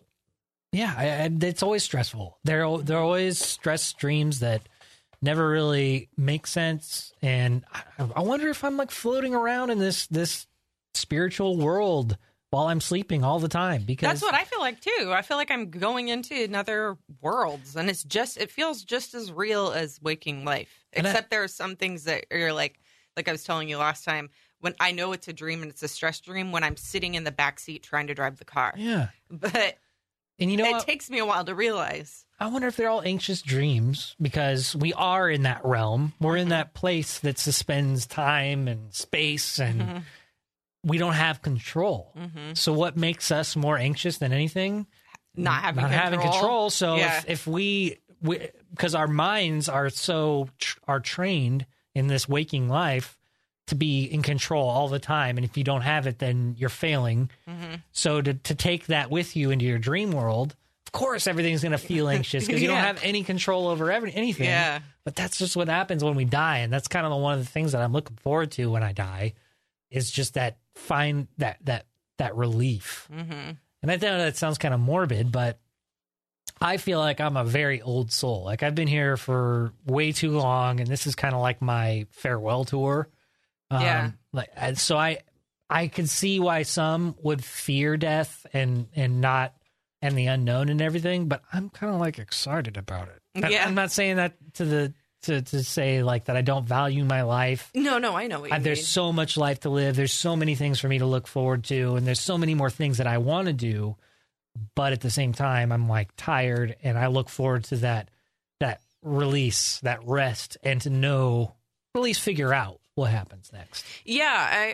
S1: yeah, I, I, it's always stressful. There, are there are always stress streams that never really make sense, and I, I wonder if I'm like floating around in this this spiritual world while I'm sleeping all the time. Because
S3: That's what I feel like too. I feel like I'm going into another worlds, and it's just it feels just as real as waking life.
S1: And I-
S3: Except there are some things that you're like, like I was telling you last time, when I know it's a dream and it's a stress dream when I'm sitting in the back seat trying to drive the car.
S1: yeah.
S3: But
S1: And you know,
S3: it
S1: what?
S3: takes me a while to realize.
S1: I wonder if they're all anxious dreams because we are in that realm. We're in that place that suspends time and space, and
S3: Mhm.
S1: we don't have control.
S3: Mhm.
S1: So, what makes us more anxious than anything?
S3: Not having
S1: not
S3: control.
S1: having control. So,
S3: Yeah.
S1: if, if we, because our minds are so tr- are trained in this waking life to be in control all the time, and if you don't have it, then you're failing.
S3: Mhm.
S1: So, to to take that with you into your dream world, of course, everything's going to feel [LAUGHS] anxious because you don't have any control over every, anything.
S3: Yeah.
S1: But that's just what happens when we die, and that's kind of one of the things that I'm looking forward to when I die, is just that find that that that relief.
S3: hmm
S1: And I know that sounds kind of morbid, but I feel like I'm a very old soul. Like I've been here for way too long, and this is kind of like my farewell tour. Um,
S3: Yeah.
S1: Like so, I I can see why some would fear death and and not and the unknown and everything, but I'm kind of like excited about it. I-
S3: Yeah.
S1: I'm not saying that to the to to say like that I don't value my life.
S3: No, no, I know what you mean.
S1: there's so much life to live. There's so many things for me to look forward to, and there's so many more things that I want to do. But at the same time, I'm like tired, and I look forward to that that release, that rest, and to know, at least figure out what happens next.
S3: Yeah,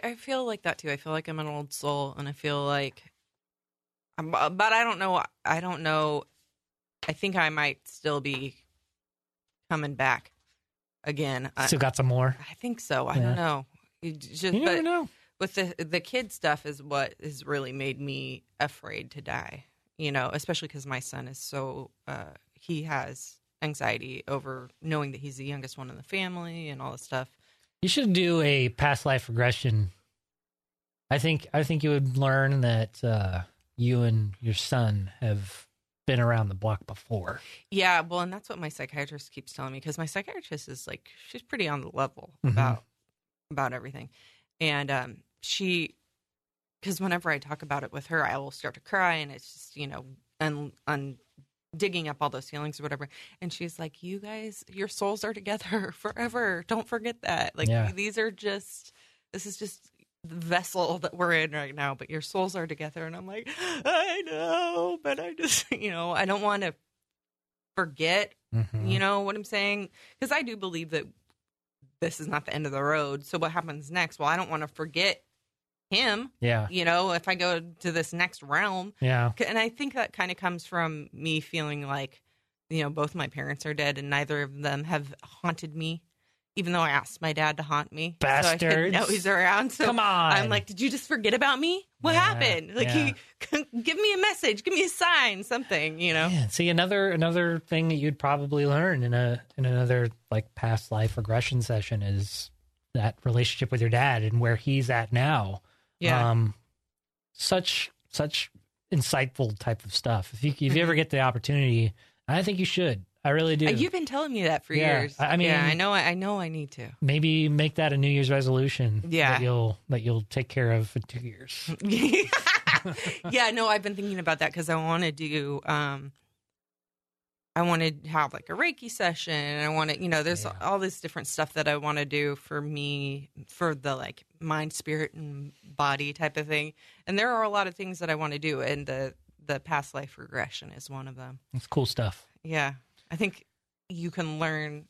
S3: I, I feel like that too. I feel like I'm an old soul, and I feel like, I'm- uh, but I don't know. I don't know. I think I might still be coming back again. I,
S1: Still got some more.
S3: I think so. I
S1: Yeah.
S3: don't know. It just,
S1: You never
S3: but
S1: know.
S3: with the the kid stuff is what has really made me afraid to die. You know, especially because my son is so uh, he has anxiety over knowing that he's the youngest one in the family and all this stuff.
S1: You should do a past life regression. I think I think you would learn that uh, you and your son have been around the block before.
S3: Yeah, well, and that's what my psychiatrist keeps telling me because my psychiatrist is like she's pretty on the level
S1: Mhm.
S3: about about everything, and um, she because whenever I talk about it with her, I will start to cry, and it's just you know un, un digging up all those feelings or whatever, and she's like, "You guys, your souls are together [LAUGHS] forever. Don't forget that. Like
S1: Yeah.
S3: these are just this is just." The vessel that we're in right now, but your souls are together, and I'm like, I know, but I just, [LAUGHS] you know, I don't want to forget
S1: Mhm.
S3: you know what I'm saying? Because I do believe that this is not the end of the road. So what happens next? Well, I don't want to forget him,
S1: Yeah,
S3: you know, if I go to this next realm.
S1: yeah.
S3: And I think that kind of comes from me feeling like, you know, both my parents are dead and neither of them have haunted me, even though I asked my dad to haunt me. So I
S1: Bastards.
S3: could know he's around. So
S1: Come on.
S3: I'm like, did you just forget about me? What
S1: Yeah,
S3: happened? Like,
S1: yeah. [LAUGHS]
S3: he, give me a message, give me a sign, something, you know?
S1: Yeah, see another another thing that you'd probably learn in a in another like past life regression session is that relationship with your dad and where he's at now.
S3: Yeah.
S1: Um such such insightful type of stuff. If you if you ever get the opportunity, I think you should. I really do.
S3: You've been telling me that for
S1: Yeah,
S3: years.
S1: I- I mean-
S3: yeah, I know. I know. I need to.
S1: Maybe make that a New Year's resolution.
S3: Yeah.
S1: That you'll that you'll take care of for two years. [LAUGHS]
S3: yeah, no, I've been thinking about that because I want to do. um I want to have like a Reiki session. and I want to, you know, there's
S1: Yeah.
S3: all this different stuff that I want to do for me, for the like mind, spirit, and body type of thing. And there are a lot of things that I want to do, and the the past life regression is one of them.
S1: It's cool stuff.
S3: Yeah, I think you can learn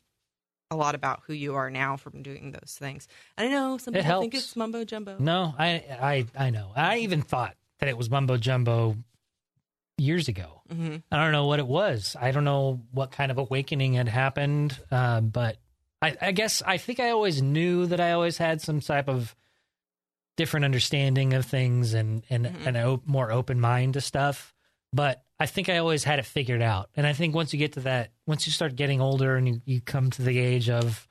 S3: a lot about who you are now from doing those things. I know some
S1: It
S3: people think it's mumbo jumbo.
S1: No, I I I know. I even thought that it was mumbo jumbo years ago.
S3: hmm
S1: I don't know what it was. I don't know what kind of awakening had happened, uh, but I, I guess I think I always knew that I always had some type of different understanding of things and and
S3: Mhm.
S1: and a op- more open mind to stuff. But I think I always had it figured out. And I think once you get to that, once you start getting older and you, you come to the age of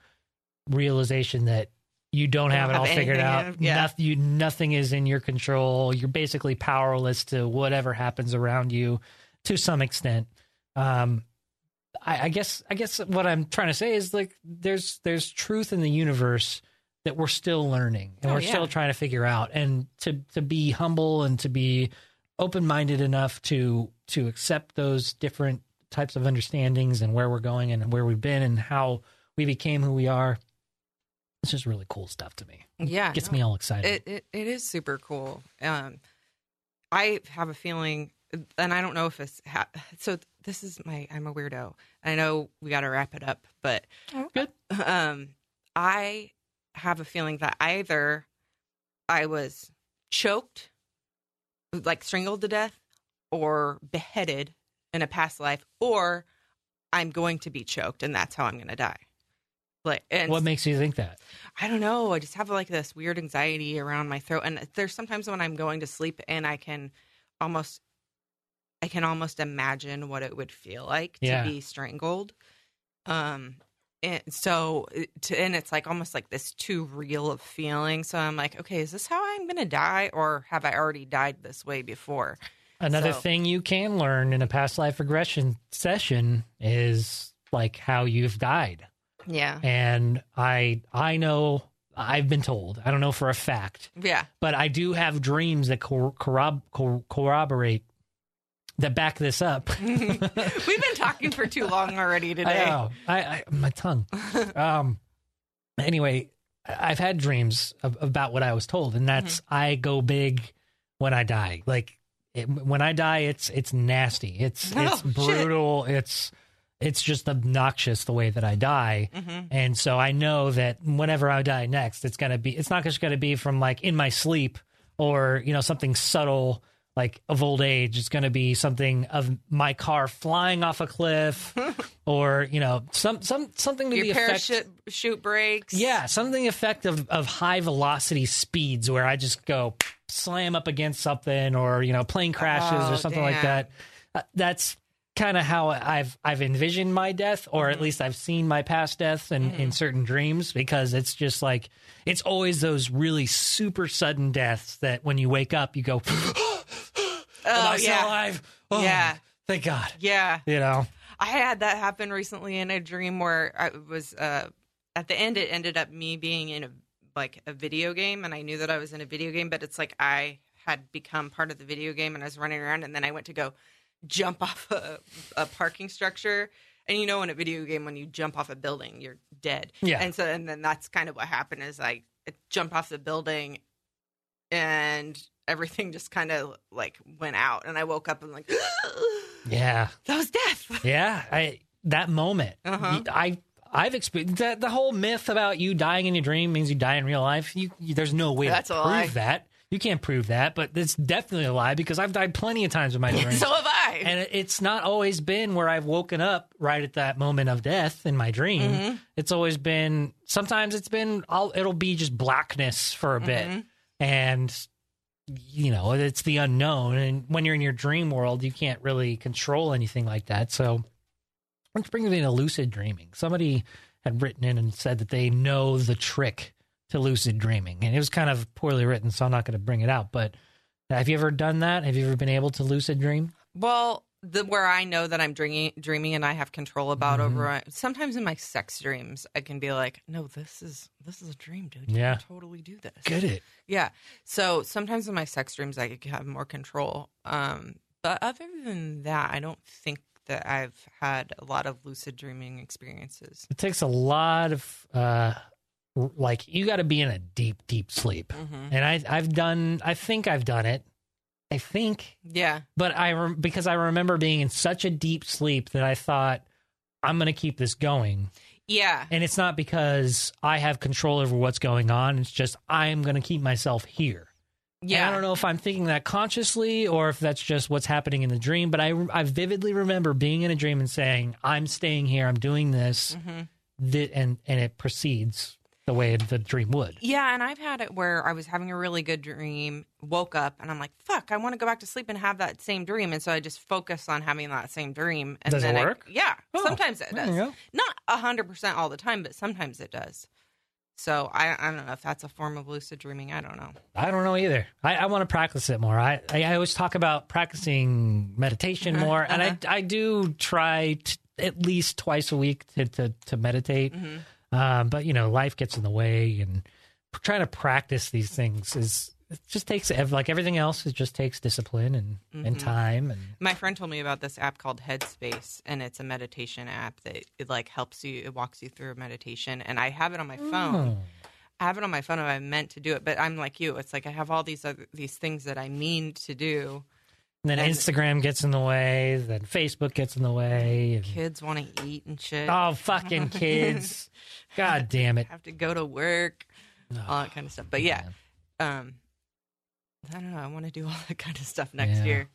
S1: realization that you don't have it all
S3: have
S1: figured out.
S3: yeah.
S1: Noth- you, nothing is in your control. You're basically powerless to whatever happens around you to some extent. Um, I, I guess I guess what I'm trying to say is like there's there's truth in the universe that we're still learning and
S3: Oh,
S1: we're
S3: yeah.
S1: still trying to figure out and to to be humble and to be open minded enough to to accept those different types of understandings and where we're going and where we've been and how we became who we are. It's just really cool stuff to me.
S3: Yeah,
S1: Gets
S3: no.
S1: me all excited.
S3: It, it it is super cool. Um, I have a feeling, and I don't know if it's ha- so. This is my. I'm a weirdo. I know we got to wrap it up, but
S1: Good.
S3: Um, I have a feeling that either I was choked, like strangled to death, or beheaded in a past life, or I'm going to be choked, and that's how I'm going to die. Like, and
S1: what makes you think that?
S3: I don't know. I just have like this weird anxiety around my throat. And there's sometimes when I'm going to sleep and I can almost I can almost imagine what it would feel like
S1: Yeah.
S3: to be strangled. Um and so uh, to, and it's like almost like this too real of feeling. So I'm like, okay, is this how I'm going to die or have I already died this way before?
S1: Another
S3: So-
S1: thing you can learn in a past life regression session is like how you've died.
S3: Yeah.
S1: And I I know I've been told, I don't know for a fact,
S3: Yeah.
S1: but I do have dreams that cor- corrob- cor- corroborate that back this up. [LAUGHS]
S3: We've been talking for too long already
S1: I
S3: today.
S1: know. I, I my tongue. [LAUGHS] um. Anyway, I- I've had dreams of, about what I was told, and that's
S3: Mm-hmm.
S1: I go big when I die. Like it, when I die, it's it's nasty. It's [LAUGHS]
S3: Oh,
S1: it's
S3: shit.
S1: brutal. It's it's just obnoxious the way that I die.
S3: hmm
S1: And so I know that whenever I die next, it's gonna be. It's not just gonna be from like in my sleep or you know something subtle like of old age. It's gonna be something of my car flying off a cliff, [LAUGHS] or you know some some something to
S3: Your
S1: the effect.
S3: parachute chute breaks.
S1: Yeah, something effect of, of high velocity speeds where I just go slam up against something, or you know plane crashes
S3: Oh,
S1: or something like that. Uh, that's kind of how I've I've envisioned my death, or
S3: Mm-hmm.
S1: at least I've seen my past deaths in, in certain dreams because it's just like it's always those really super sudden deaths that when you wake up you go, "Am [GASPS]
S3: Oh,
S1: I still
S3: yeah.
S1: alive? Oh,
S3: Yeah.
S1: thank God."
S3: Yeah.
S1: You know,
S3: I had that happen recently in a dream where I was uh at the end it ended up me being in a like a video game and I knew that I was in a video game but it's like I had become part of the video game and I was running around and then I went to go jump [LAUGHS] off a, a parking structure and you know in a video game when you jump off a building you're dead
S1: Yeah.
S3: and so and then that's kind of what happened is I jumped off the building and everything just kind of like went out and I woke up and like [GASPS]
S1: yeah.
S3: that was death [LAUGHS]
S1: Yeah, I that moment.
S3: Uh-huh.
S1: I I've experienced the, the whole myth about you dying in your dream means you die in real life. You, you- there's no way
S3: That's
S1: to prove
S3: lie.
S1: that. You can't prove that, but it's definitely a lie because I've died plenty of times in my [LAUGHS] dreams.
S3: so have I
S1: and it's not always been where I've woken up right at that moment of death in my dream.
S3: Mm-hmm.
S1: It's always been sometimes it's been I'll, it'll be just blackness for a bit.
S3: Mm-hmm.
S1: And you know, it's the unknown and when you're in your dream world, you can't really control anything like that. So which brings me to lucid dreaming. Somebody had written in and said that they know the trick to lucid dreaming. And it was kind of poorly written, so I'm not going to bring it out, but have you ever done that? Have you ever been able to lucid dream?
S3: Well, the where I know that I'm dreaming, dreaming, and I have control about
S1: Mm-hmm.
S3: over. Sometimes in my sex dreams, I can be like, "No, this is this is a dream, dude. You
S1: Yeah.
S3: can totally do this."
S1: Get it?
S3: Yeah. So sometimes in my sex dreams, I have more control. Um, but other than that, I don't think that I've had a lot of lucid dreaming experiences.
S1: It takes a lot of uh like you got to be in a deep deep sleep.
S3: Mm-hmm.
S1: And I I've done I think I've done it. I think
S3: Yeah.
S1: but I rem- because I remember being in such a deep sleep that I thought I'm going to keep this going.
S3: Yeah.
S1: And it's not because I have control over what's going on. It's just I'm going to keep myself here. And
S3: Yeah.
S1: I don't know if I'm thinking that consciously or if that's just what's happening in the dream, but I, I vividly remember being in a dream and saying, I'm staying here, I'm doing this,
S3: Mm-hmm.
S1: th- and, and it proceeds the way the dream would.
S3: Yeah, and I've had it where I was having a really good dream, woke up, and I'm like, "Fuck, I want to go back to sleep and have that same dream." And so I just focus on having that same dream. And
S1: Does it
S3: then I-
S1: work?
S3: yeah,
S1: Oh,
S3: sometimes it does. Not a hundred percent all the time, but sometimes it does. So I, I don't know if that's a form of lucid dreaming. I don't know.
S1: I don't know either. I, I want to practice it more. I, I, I always talk about practicing meditation uh-huh, more, and I, uh-huh. I do try t- at least twice a week to, to, to meditate. Mm-hmm. Um, but, you know, life gets in the way, and trying to practice these things is it just takes like everything else. It just takes discipline and, and time. And
S3: My friend told me about this app called Headspace, and it's a meditation app that it like helps you, it walks you through a meditation. And I have it on my phone.
S1: Oh.
S3: I have it on my phone and I meant to do it, but I'm like you. It's like I have all these other these things that I mean to do.
S1: And then
S3: And-
S1: Instagram gets in the way. Then Facebook gets in the way. And,
S3: Kids want to eat and shit.
S1: oh, fucking [LAUGHS] kids! God damn it!
S3: have to go to work,
S1: Oh,
S3: all that kind of stuff. But yeah,
S1: man.
S3: um, I don't know. I want to do all that kind of stuff next
S1: Yeah.
S3: year.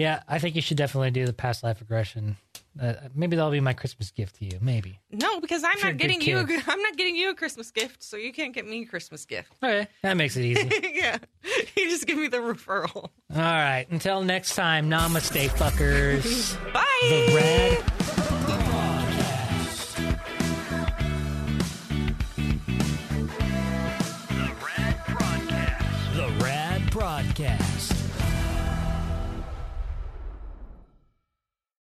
S1: Yeah, I think you should definitely do the past life regression. Uh, maybe that'll be my Christmas gift to you. Maybe.
S3: No, because I'm not getting you. A. I'm not getting you a Christmas gift, so you can't get me a Christmas gift.
S1: Okay, that makes it easy. [LAUGHS]
S3: yeah, you just give me the referral.
S1: All right, until next time, namaste, fuckers. [LAUGHS]
S3: Bye.
S1: the red